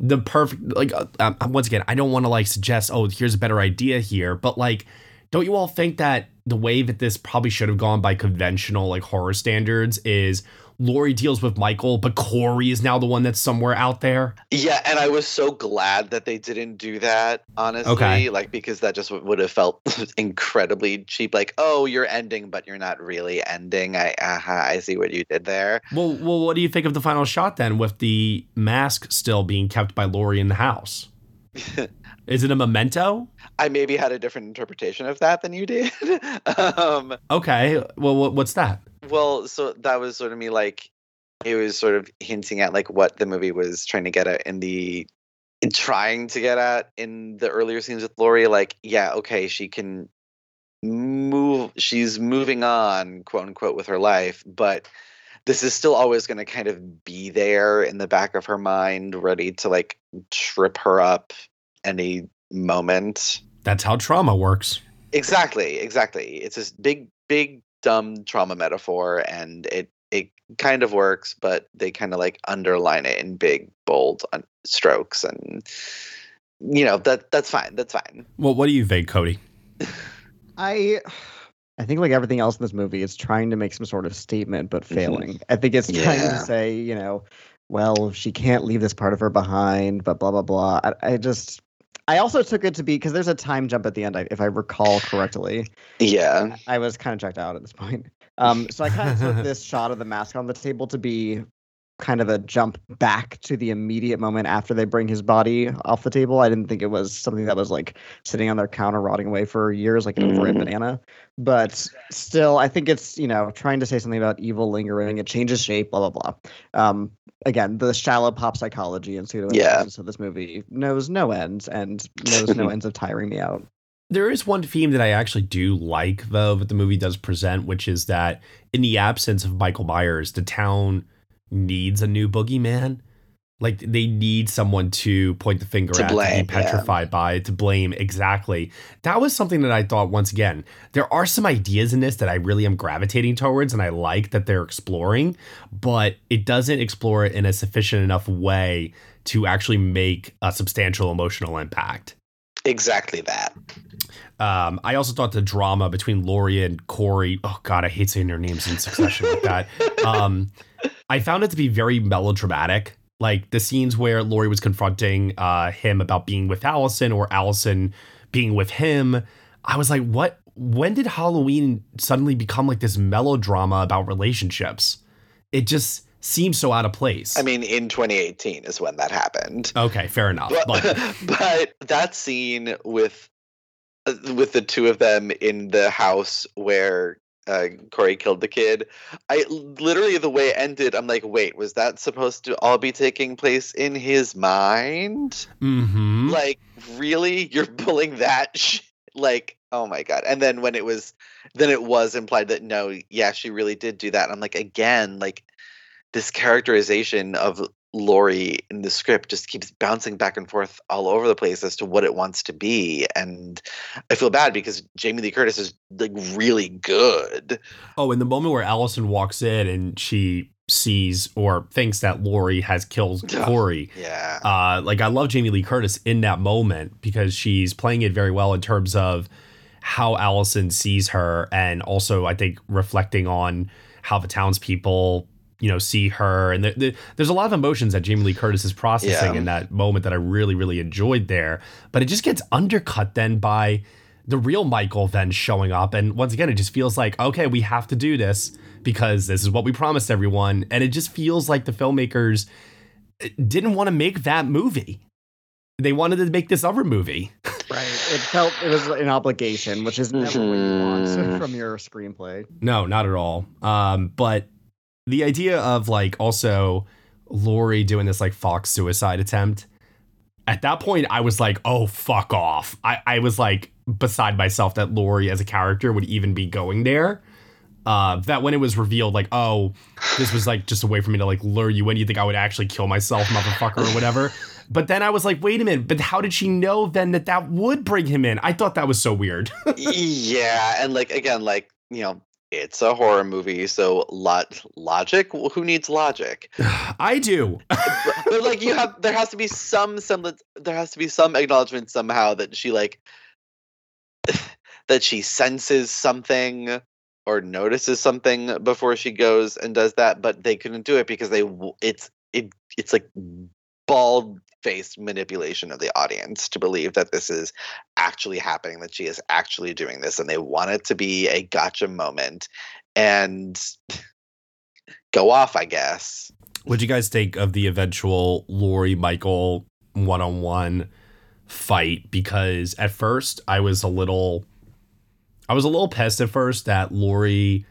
the perfect like uh, um, once again, I don't want to like suggest oh here's a better idea here, but like don't you all think that the way that this probably should have gone by conventional like horror standards is Laurie deals with Michael, but Corey is now the one that's somewhere out there. yeah and i was so glad that they didn't do that honestly Okay. like because that just would have felt incredibly cheap like oh you're ending but you're not really ending i uh i see what you did there Well, well, what do you think of the final shot then, with the mask still being kept by Laurie in the house? Is it a memento? i maybe had a different interpretation of that than you did um Okay. Well, what, what's that? Well, so that was sort of me like it was sort of hinting at like what the movie was trying to get at in the in trying to get at in the earlier scenes with Laurie. Like, yeah, okay, she can move she's moving on, quote unquote, with her life, but this is still always going to kind of be there in the back of her mind, ready to like trip her up any moment. That's how trauma works. Exactly, exactly. It's this big, big, dumb trauma metaphor, and it it kind of works, but they kind of like underline it in big, bold un- strokes, and you know that that's fine. That's fine. Well, what do you think, Cody? I I think like everything else in this movie, it's trying to make some sort of statement but Mhm. failing. I think it's trying Yeah. to say, you know, well, she can't leave this part of her behind, but blah blah blah. I, I just I also took it to be because there's a time jump at the end, if I recall correctly. Yeah, I was kind of checked out at this point. Um, so I kind of took this shot of the mask on the table to be kind of a jump back to the immediate moment after they bring his body off the table. I didn't think it was something that was like sitting on their counter rotting away for years, like an overripe Mm. banana. But still, I think it's you know trying to say something about evil lingering. It changes shape, blah blah blah. Um, again, the shallow pop psychology and pseudo Yeah. of this movie knows no ends and knows no ends of tiring me out. There is one theme that I actually do like, though, that the movie does present, which is that in the absence of Michael Myers, the town needs a new boogeyman. Like they need someone to point the finger To at, blame, to be petrified by, to blame. Exactly. That was something that I thought. Once again, there are some ideas in this that I really am gravitating towards, and I like that they're exploring, but it doesn't explore it in a sufficient enough way to actually make a substantial emotional impact. Exactly that. Um, I also thought the drama between Laurie and Corey. Oh God, I hate saying their names in succession like that. Um, I found it to be very melodramatic. Like the scenes where Laurie was confronting uh, him about being with Allison or Allison being with him. I was like, what? When did Halloween suddenly become like this melodrama about relationships? It just seems so out of place. I mean, in 2018 is when that happened. okay, fair enough. But, But that scene with uh, with the two of them in the house where uh, Corey killed the kid, I literally the way it ended, I'm like, wait, was that supposed to all be taking place in his mind? mhm. Like, really, you're pulling that? Sh- like, oh my god! And then when it was, then it was implied that no, yeah, she really did do that. I'm like, again, like this characterization of Laurie in the script just keeps bouncing back and forth all over the place as to what it wants to be. And I feel bad because Jamie Lee Curtis is like really good. Oh, in the moment where Allison walks in and she sees or thinks that Laurie has killed. Corey. Yeah. Uh, like I love Jamie Lee Curtis in that moment because she's playing it very well in terms of how Allison sees her, and also I think reflecting on how the townspeople, you know, see her, and the, the, there's a lot of emotions that Jamie Lee Curtis is processing Yeah. in that moment that I really, really enjoyed there. But it just gets undercut then by the real Michael then showing up, and once again, it just feels like okay, we have to do this because this is what we promised everyone, and it just feels like the filmmakers didn't want to make that movie. They wanted to make this other movie. Right. It felt it was an obligation, which is never what you want Mhm. from your screenplay. No, not at all. Um, but the idea of like also Laurie doing this like Fox suicide attempt. At that point, I was like, oh, fuck off. I, I was like beside myself that Laurie as a character would even be going there. Uh, that when it was revealed, like, oh, this was like just a way for me to like lure you in. You think I would actually kill myself, motherfucker, or whatever. But then I was like, wait a minute, but how did she know then that that would bring him in? I thought that was so weird. yeah. And like, again, like, you know, it's a horror movie. So lot logic. Well, Who needs logic? I do. but, but like you have there has to be some semblance there has to be some acknowledgement somehow that she like that she senses something or notices something before she goes and does that but they couldn't do it because they it's it it's like bald faced manipulation of the audience to believe that this is actually happening that she is actually doing this and they want it to be a gotcha moment and go off i guess What'd you guys think of the eventual Laurie Michael one on one fight? Because at first I was a little I was a little pissed at first that Laurie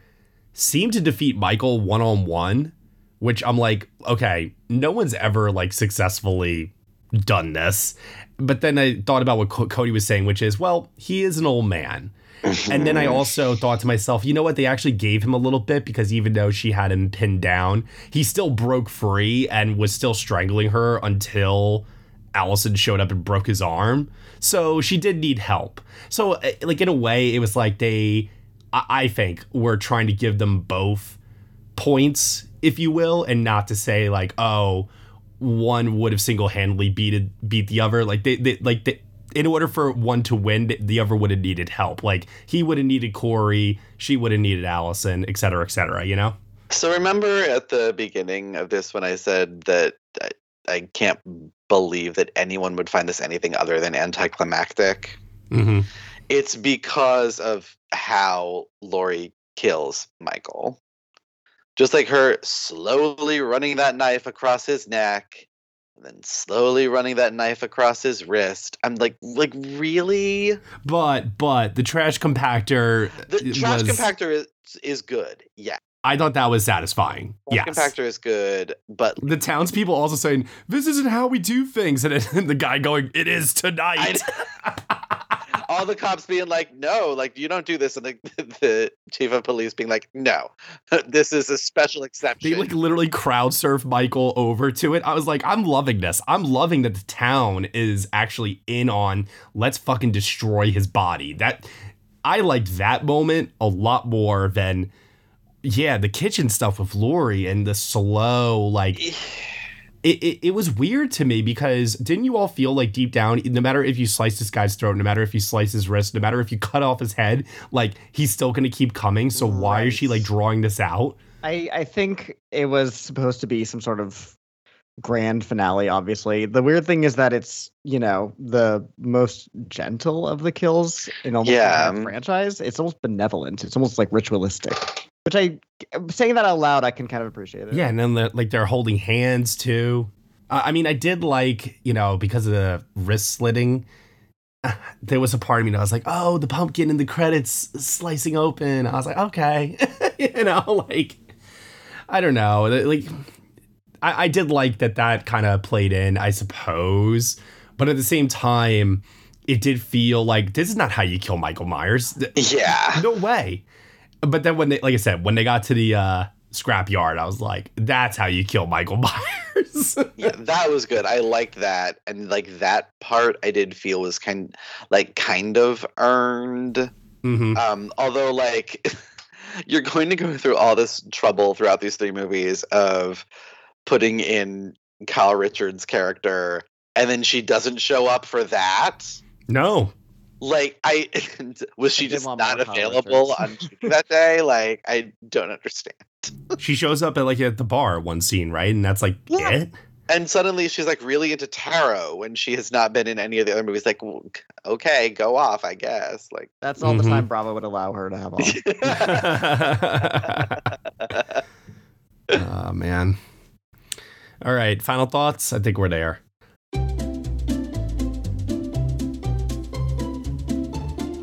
seemed to defeat Michael one on one, which I'm like, okay, no one's ever like successfully done this. But then I thought about what Co- Cody was saying, which is, well, he is an old man. And then I also thought to myself, you know what? They actually gave him a little bit because even though she had him pinned down, he still broke free and was still strangling her until Allison showed up and broke his arm. So she did need help. So, eh, like, in a way, it was like they, I I think, were trying to give them both points, if you will, and not to say, like, oh, one would have single-handedly beat beat the other like they, they like they, in order for one to win the other would have needed help like he would have needed corey she would have needed allison et cetera et cetera you know So remember at the beginning of this when I said that I, I can't believe that anyone would find this anything other than anticlimactic? mm-hmm. It's because of how Laurie kills Michael. Just like her slowly running that knife across his neck and then slowly running that knife across his wrist. I'm like like really? but but the trash compactor The trash was- compactor is is good. Yeah. i thought that was satisfying Trash compactor is good, but the townspeople also saying this isn't how we do things and, it, and the guy going it is tonight all the cops being like, "No, like you don't do this," and the, the chief of police being like, "No, this is a special exception." They like literally crowd surf Michael over to it. I was like, I'm loving this. I'm loving that the town is actually in on let's fucking destroy his body. That I liked that moment a lot more than yeah, the kitchen stuff with Laurie and the slow like it, it, it was weird to me because didn't you all feel like deep down, no matter if you slice this guy's throat, no matter if you slice his wrist, no matter if you cut off his head, like he's still gonna keep coming. So why is she like drawing this out? I I think it was supposed to be some sort of grand finale obviously the weird thing is that it's you know the most gentle of the kills in almost the Yeah. entire um, franchise it's almost benevolent it's almost like ritualistic which i saying that out loud i can kind of appreciate it Yeah, and then the, like they're holding hands too. Uh, I mean, I did like you know because of the wrist slitting. There was a part of me that was like, oh, the pumpkin in the credits slicing open. I was like, okay, you know, like I don't know, like I, I did like that that kind of played in, I suppose, but at the same time, it did feel like this is not how you kill Michael Myers. Yeah, no way. But then when they, like I said, when they got to the uh, scrap yard, I was like, that's how you kill Michael Myers. yeah, that was good. I liked that, and like that part, I did feel was kind, like kind of earned. hmm Um, although, like, you're going to go through all this trouble throughout these three movies of putting in Kyle Richards' character, and then she doesn't show up for that. No. Like, I was she I just not available on that day? Like, I don't understand. She shows up at like at the bar one scene, right? And that's like Yeah. it. And suddenly she's like really into tarot when she has not been in any of the other movies. Like, okay, go off, I guess. Like, that's all the Mhm. time bravo would allow her to have on oh man. All right, final thoughts. I think we're there.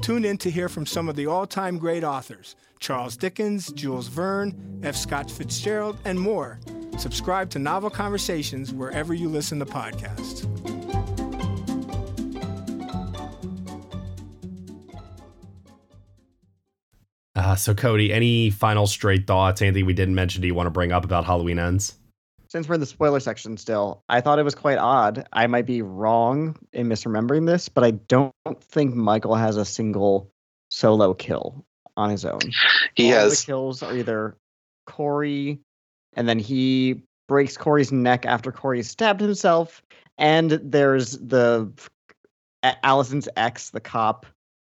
Tune in to hear from some of the all time great authors Charles Dickens, Jules Verne, F. Scott Fitzgerald, and more. Subscribe to Novel Conversations wherever you listen to podcasts. Uh, so Cody, any final straight thoughts? Anything we didn't mention? Do you want to bring up about Halloween ends? Since we're in the spoiler section still, I thought it was quite odd. I might be wrong in misremembering this, but I don't think Michael has a single solo kill on his own. he All has the kills are either Corey, and then he breaks Corey's neck after Corey stabbed himself, and there's the Allison's ex, the cop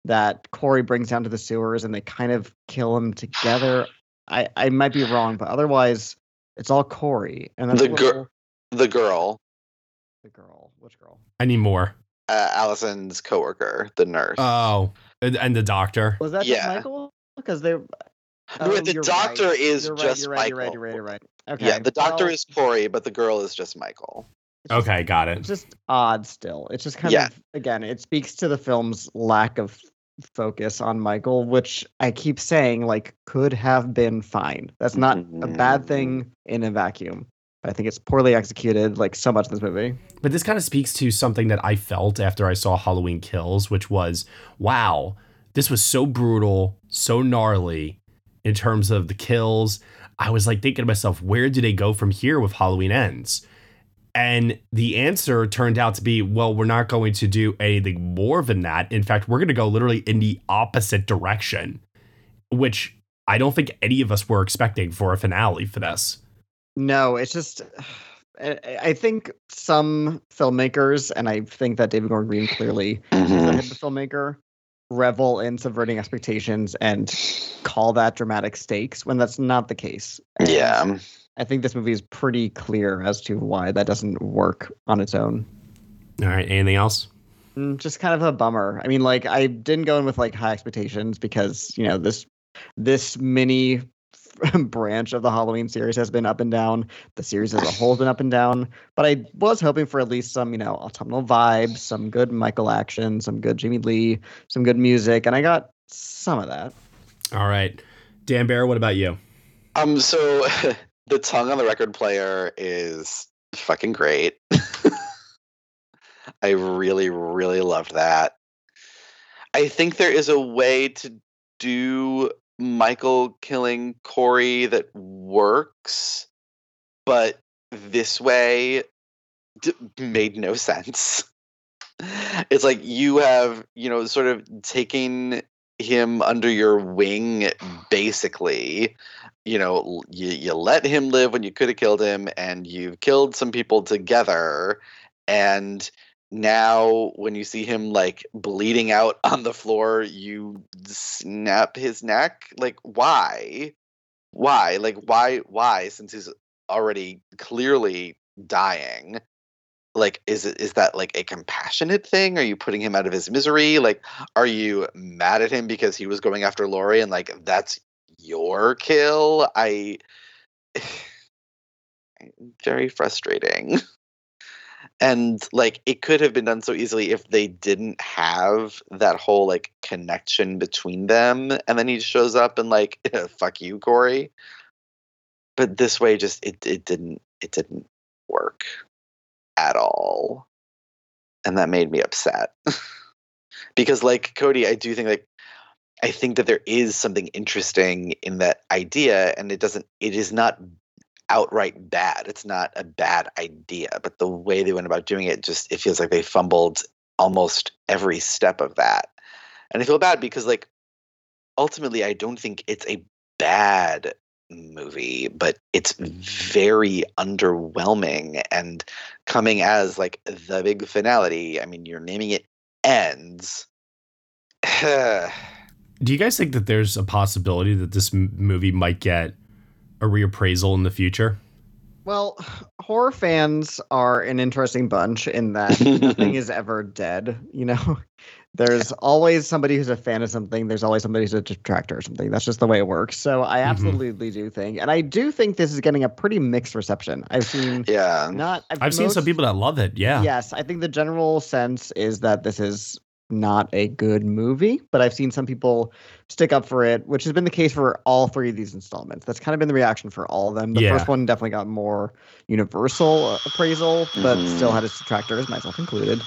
that Corey brings down to the sewers, and they kind of kill him together. I I might be wrong, but otherwise it's all Corey, and that's The girl. the girl, the girl. Which girl? I need more. uh, Allison's coworker, the nurse. Oh, and, and the doctor. Was that just Yeah. Michael? Because they. No, Oh, the doctor right. is You're right, just you're right, Michael. You're right. You're right. You're right. Okay. yeah, the doctor well, is Corey, but the girl is just Michael. it's just- Okay, got It's it. just odd still. It's just kind Yeah. of again, it speaks to the film's lack of focus on Michael, which I keep saying like could have been fine. That's not mm-hmm. a bad thing in a vacuum. I think it's poorly executed, like so much in this movie. But this kind of speaks to something that I felt after I saw Halloween Kills, which was, wow, this was so brutal, so gnarly in terms of the kills. I was like thinking to myself, where do they go from here with Halloween Ends? And the answer turned out to be, well, we're not going to do anything more than that. In fact, we're going to go literally in the opposite direction, which I don't think any of us were expecting for a finale for this. No, it's just I I think some filmmakers, and I think that David Gordon Green clearly is Mhm. a filmmaker, revel in subverting expectations and call that dramatic stakes when that's not the case. And Yeah. I think this movie is pretty clear as to why that doesn't work on its own. All right. Anything else? Mm, Just kind of a bummer. I mean, like I didn't go in with like high expectations because you know this this mini branch of the Halloween series has been up and down. The series as a whole has been up and down. But I was hoping for at least some, you know, autumnal vibes, some good Michael action, some good Jamie Lee, some good music, and I got some of that. All right. Dan Bayer, what about you? Um, so the tongue on the record player is fucking great. I really, really loved that. I think there is a way to do Michael killing Corey that works, but this way d- made no sense. It's like you have, you know, sort of taking him under your wing, basically. You know, you, you let him live when you could have killed him, and you've killed some people together. And now when you see him like bleeding out on the floor you snap his neck like why why like why why since he's already clearly dying like is it is that like a compassionate thing? Are you putting him out of his misery? Like are you mad at him because he was going after Laurie and like that's your kill? I very frustrating. And like it could have been done so easily if they didn't have that whole like connection between them and then he shows up and like fuck you corey. But this way just it, it didn't it didn't work at all and that made me upset because like cody i do think like i think that there is something interesting in that idea and it doesn't it is not outright bad. It's not a bad idea, but the way they went about doing it just it feels like they fumbled almost every step of that. And I feel bad because like ultimately I don't think it's a bad movie, but it's very underwhelming and coming as like the big finality. I mean, you're naming it ends. Do you guys think that there's a possibility that this m- movie might get a reappraisal in the future? Well, horror fans are an interesting bunch in that nothing is ever dead. You know, there's always somebody who's a fan of something. There's always somebody who's a detractor or something. That's just the way it works. So I mm-hmm. absolutely do think, and I do think this is getting a pretty mixed reception. I've seen yeah. not. I've seen some people that love it. Yeah. Yes, I think the general sense is that this is not a good movie, but I've seen some people stick up for it, which has been the case for all three of these installments. That's kind of been the reaction for all of them. The Yeah. first one definitely got more universal appraisal, but still mm-hmm. had its detractors, myself included.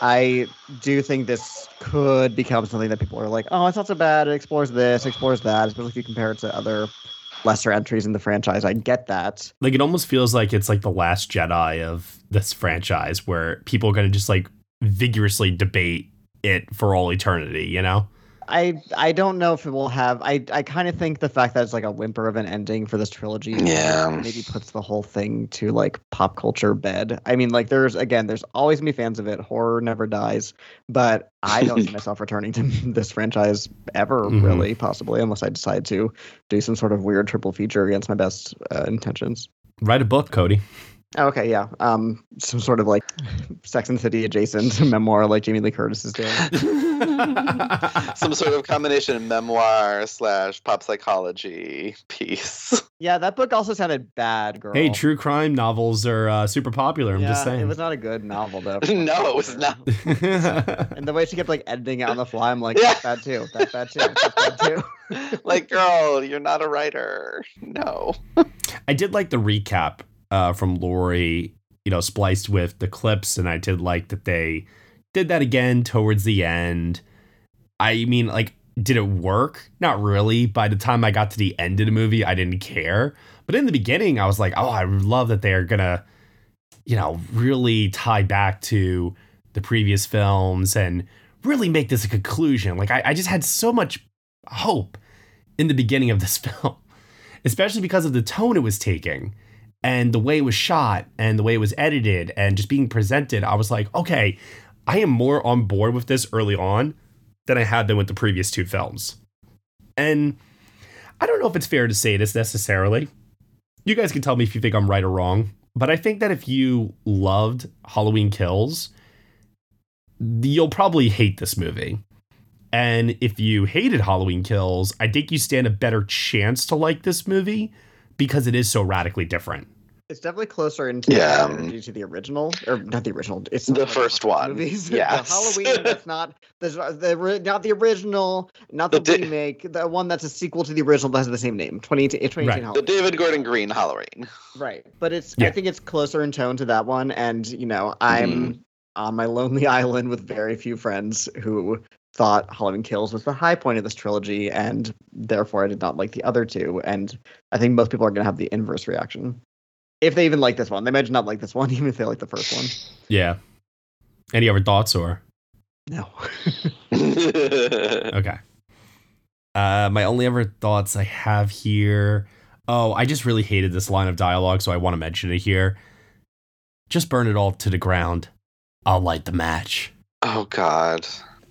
I do think this could become something that people are like, oh, it's not so bad. It explores this, explores that, especially if you compare it to other lesser entries in the franchise. I get that. Like it almost feels like it's like the last Jedi of this franchise where people are going to just like vigorously debate it for all eternity, you know? I I don't know if it will have. I I kind of think the fact that it's like a whimper of an ending for this trilogy, Yeah. maybe puts the whole thing to like pop culture bed. I mean, like there's again, there's always gonna be fans of it. Horror never dies, but I don't see myself returning to this franchise ever, Mhm. really, possibly, unless I decide to do some sort of weird triple feature against my best uh, intentions. Write a book, Cody. Oh, Okay, yeah. Um, some sort of like Sex and City adjacent memoir, like Jamie Lee Curtis is doing. Some sort of combination of memoir slash pop psychology piece. Yeah, that book also sounded bad, girl. hey, true crime novels are uh, super popular. I'm yeah, just saying. it was not a good novel though. no, it was not. And the way she kept like editing it on the fly, I'm like, Yeah. that's bad too. That's bad too. That's bad too. like, girl, you're not a writer. No. I did like the recap uh, from Laurie, you know, spliced with the clips, and I did like that they did that again towards the end. I mean, like, did it work? Not really. By the time I got to the end of the movie, I didn't care. But in the beginning, I was like, oh, I love that they're gonna, you know, really tie back to the previous films and really make this a conclusion. Like, I, I just had so much hope in the beginning of this film, especially because of the tone it was taking and the way it was shot and the way it was edited and just being presented. I was like, okay, I am more on board with this early on than I had been with the previous two films. And I don't know if it's fair to say this necessarily. You guys can tell me if you think I'm right or wrong, but I think that if you loved Halloween Kills, you'll probably hate this movie. And if you hated Halloween Kills, I think you stand a better chance to like this movie because it is so radically different. It's definitely closer into Yeah. energy to the original, or not the original. It's The like first one. Movies. Yes. the Halloween. That's not there's the not the original, not the, The di- remake. The one that's a sequel to the original that has the same name. 2018, 2018 Right. The David Gordon Green Halloween. Right. But it's I think it's closer in tone to that one. And you know, I'm Mm-hmm. on my lonely island with very few friends who thought Halloween Kills was the high point of this trilogy, and therefore I did not like the other two. And I think most people are gonna have the inverse reaction. If they even like this one. They might not like this one, even if they like the first one. Yeah. Any other thoughts or? No. Okay. Uh, my only other thoughts I have here. Oh, I just really hated this line of dialogue, so I want to mention it here. Just burn it all to the ground. I'll light the match. oh God.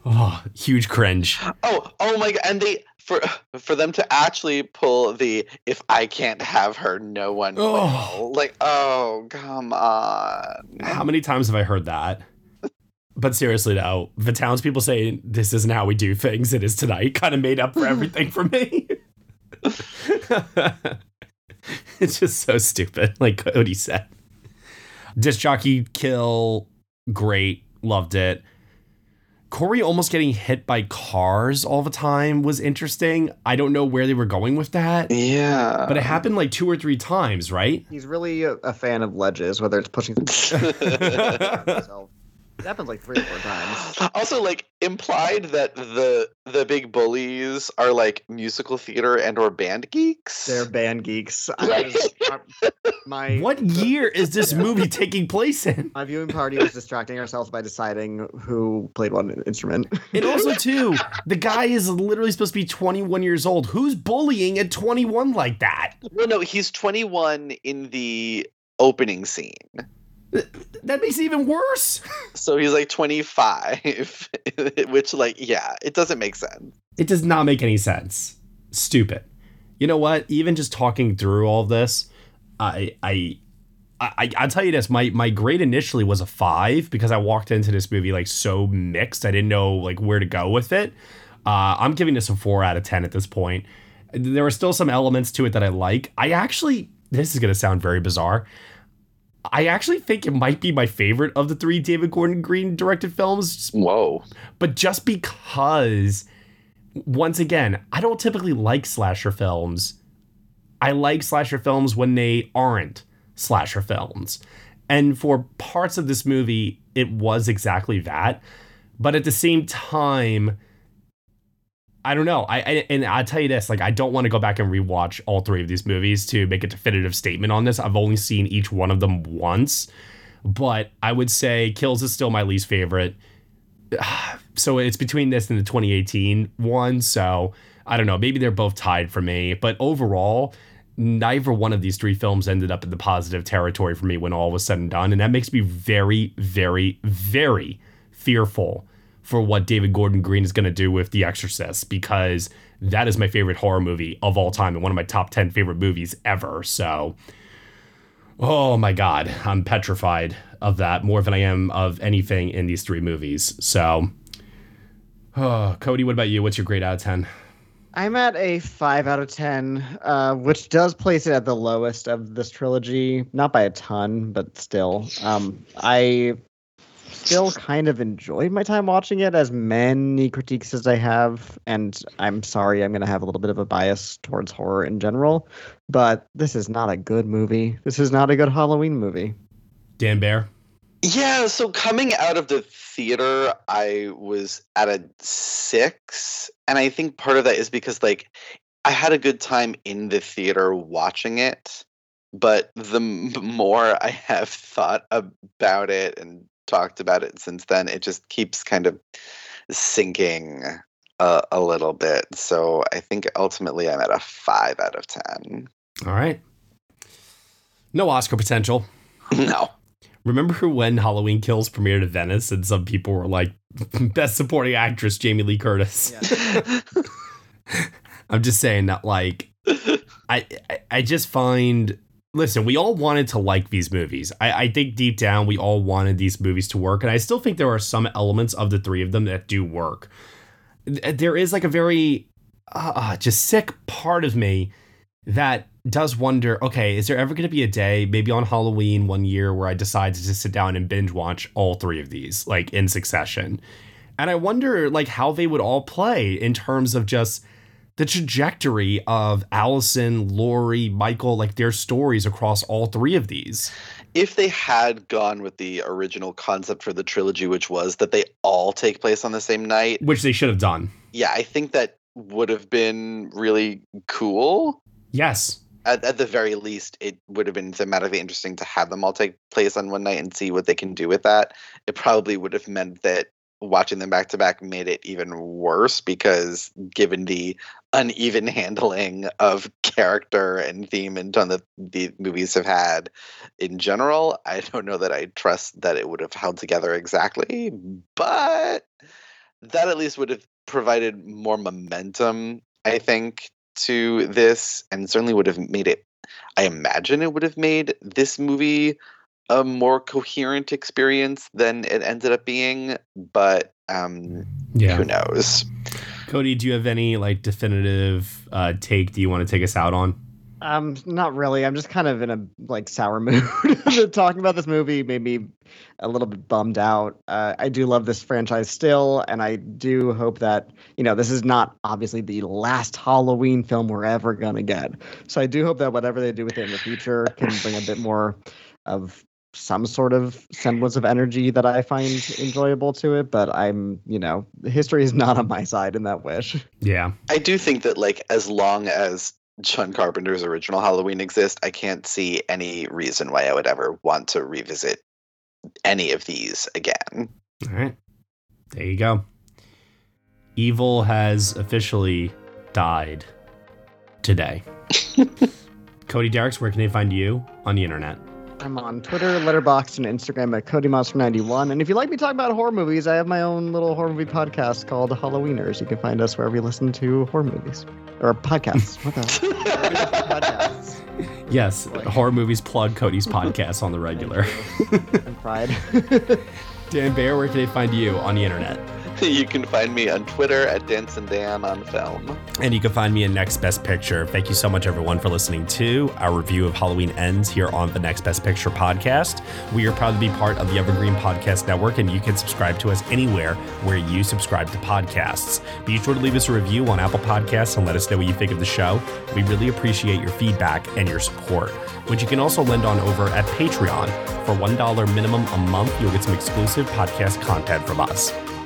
Oh, huge cringe. Oh, oh my god! And they for for them to actually pull the "if I can't have her, no one Oh. will." Like, oh come on! How many times have I heard that? But seriously, though, the townspeople say this isn't how we do things, it is tonight, kind of made up for everything for me. it's just so stupid, like Cody said. Disc jockey kill, great, loved it. Corey almost getting hit by cars all the time was interesting. I don't know where they were going with that, Yeah, but it happened like two or three times, right? He's really a, a fan of ledges, whether it's pushing himself. It happens like three or four times. also like implied that the the big bullies are like musical theater and or band geeks. They're band geeks. I was, uh, my What year is this movie taking place in? my viewing party was distracting ourselves by deciding who played one instrument. And also, too, the guy is literally supposed to be 21 years old. Who's bullying at 21 like that? well, no, he's 21 in the opening scene. That makes it even worse. So he's like 25, which, like, yeah, it doesn't make sense. It does not make any sense. Stupid. You know what? Even just talking through all this, I, I, I, I'll tell you this. My my grade initially was a five because I walked into this movie like so mixed. I didn't know like where to go with it. Uh, I'm giving this a four out of ten at this point. There are still some elements to it that I like. I actually, this is gonna sound very bizarre. I actually think it might be my favorite of the three David Gordon Green directed films. Whoa. but just because once again i don't typically like slasher films. I like slasher films when they aren't slasher films. And for parts of this movie it was exactly that. But at the same time i don't know i, and i'll tell you this like i don't want to go back and rewatch all three of these movies to make a definitive statement on this i've only seen each one of them once but i would say kills is still my least favorite so it's between this and the 2018 one. So I don't know. Maybe they're both tied for me. But overall, neither one of these three films ended up in the positive territory for me when all was said and done. And that makes me very, very, very fearful for what David Gordon Green is going to do with The Exorcist because that is my favorite horror movie of all time and one of my top 10 favorite movies ever. So, oh my God, I'm petrified of that more than I am of anything in these three movies. So, oh, Cody, what about you? What's your grade out of 10? I'm at a five out of ten, uh, which does place it at the lowest of this trilogy. Not by a ton, but still. Um, I still kind of enjoyed my time watching it, as many critiques as I have, and I'm sorry, I'm going to have a little bit of a bias towards horror in general. But this is not a good movie. This is not a good Halloween movie. Dan Bayer? Yeah, so coming out of the theater, I was at a six. And I think part of that is because, like, I had a good time in the theater watching it. But the m- more I have thought about it and talked about it since then, it just keeps kind of sinking a, a little bit. So I think ultimately I'm at a five out of 10. All right. No Oscar potential. No. Remember when Halloween Kills premiered at Venice and some people were like, Best Supporting Actress Jamie Lee Curtis? I'm just saying that, like, I, I I just find listen, we all wanted to like these movies. I, I think deep down we all wanted these movies to work, and I still think there are some elements of the three of them that do work. there is like a very uh, just sick part of me that does wonder okay, is there ever going to be a day, maybe on Halloween one year, where I decide to just sit down and binge watch all three of these, like in succession? And I wonder, like, how they would all play in terms of just the trajectory of Allyson, Laurie, Michael, like their stories across all three of these. If they had gone with the original concept for the trilogy, which was that they all take place on the same night, which they should have done. Yeah, I think that would have been really cool. Yes. At, at the very least, it would have been thematically interesting to have them all take place on one night and see what they can do with that. It probably would have meant that watching them back to back made it even worse because given the uneven handling of character and theme and tone that the movies have had in general i don't know that i trust that it would have held together exactly but that at least would have provided more momentum i think to this and certainly would have made it i imagine it would have made this movie a more coherent experience than it ended up being, but um, yeah. who knows? Cody, do you have any like definitive uh, take? Do you want to take us out on? Um, not really. I'm just kind of in a like sour mood. Talking about this movie made me a little bit bummed out. Uh, I do love this franchise still, and I do hope that you know this is not obviously the last Halloween film we're ever gonna get. So I do hope that whatever they do with it in the future can bring a bit more of some sort of semblance of energy that I find enjoyable to it, but I'm, you know, history is not on my side in that wish. Yeah. I do think that like as long as John Carpenter's original Halloween exists, I can't see any reason why I would ever want to revisit any of these again. All right. There you go. Evil has officially died today. Cody Dericks, where can they find you on the internet? I'm on Twitter, Letterboxd, and Instagram at CodyMonster91. And if you like me talking about horror movies, I have my own little horror movie podcast called Halloweeners. You can find us wherever you listen to horror movies or podcasts. What the? podcasts. Yes, horror movies plug Cody's podcast on the regular. and pride. Dan Bayer, where can they find you on the internet? you can find me on Twitter at Dancing Dan on Film. And you can find me in Next Best Picture. Thank you so much, everyone, for listening to our review of Halloween Ends here on the Next Best Picture podcast. We are proud to be part of the Evergreen Podcast Network, and you can subscribe to us anywhere where you subscribe to podcasts. Be sure to leave us a review on Apple Podcasts and let us know what you think of the show. We really appreciate your feedback and your support, which you can also lend on over at Patreon. For $1 minimum a month, you'll get some exclusive podcast content from us.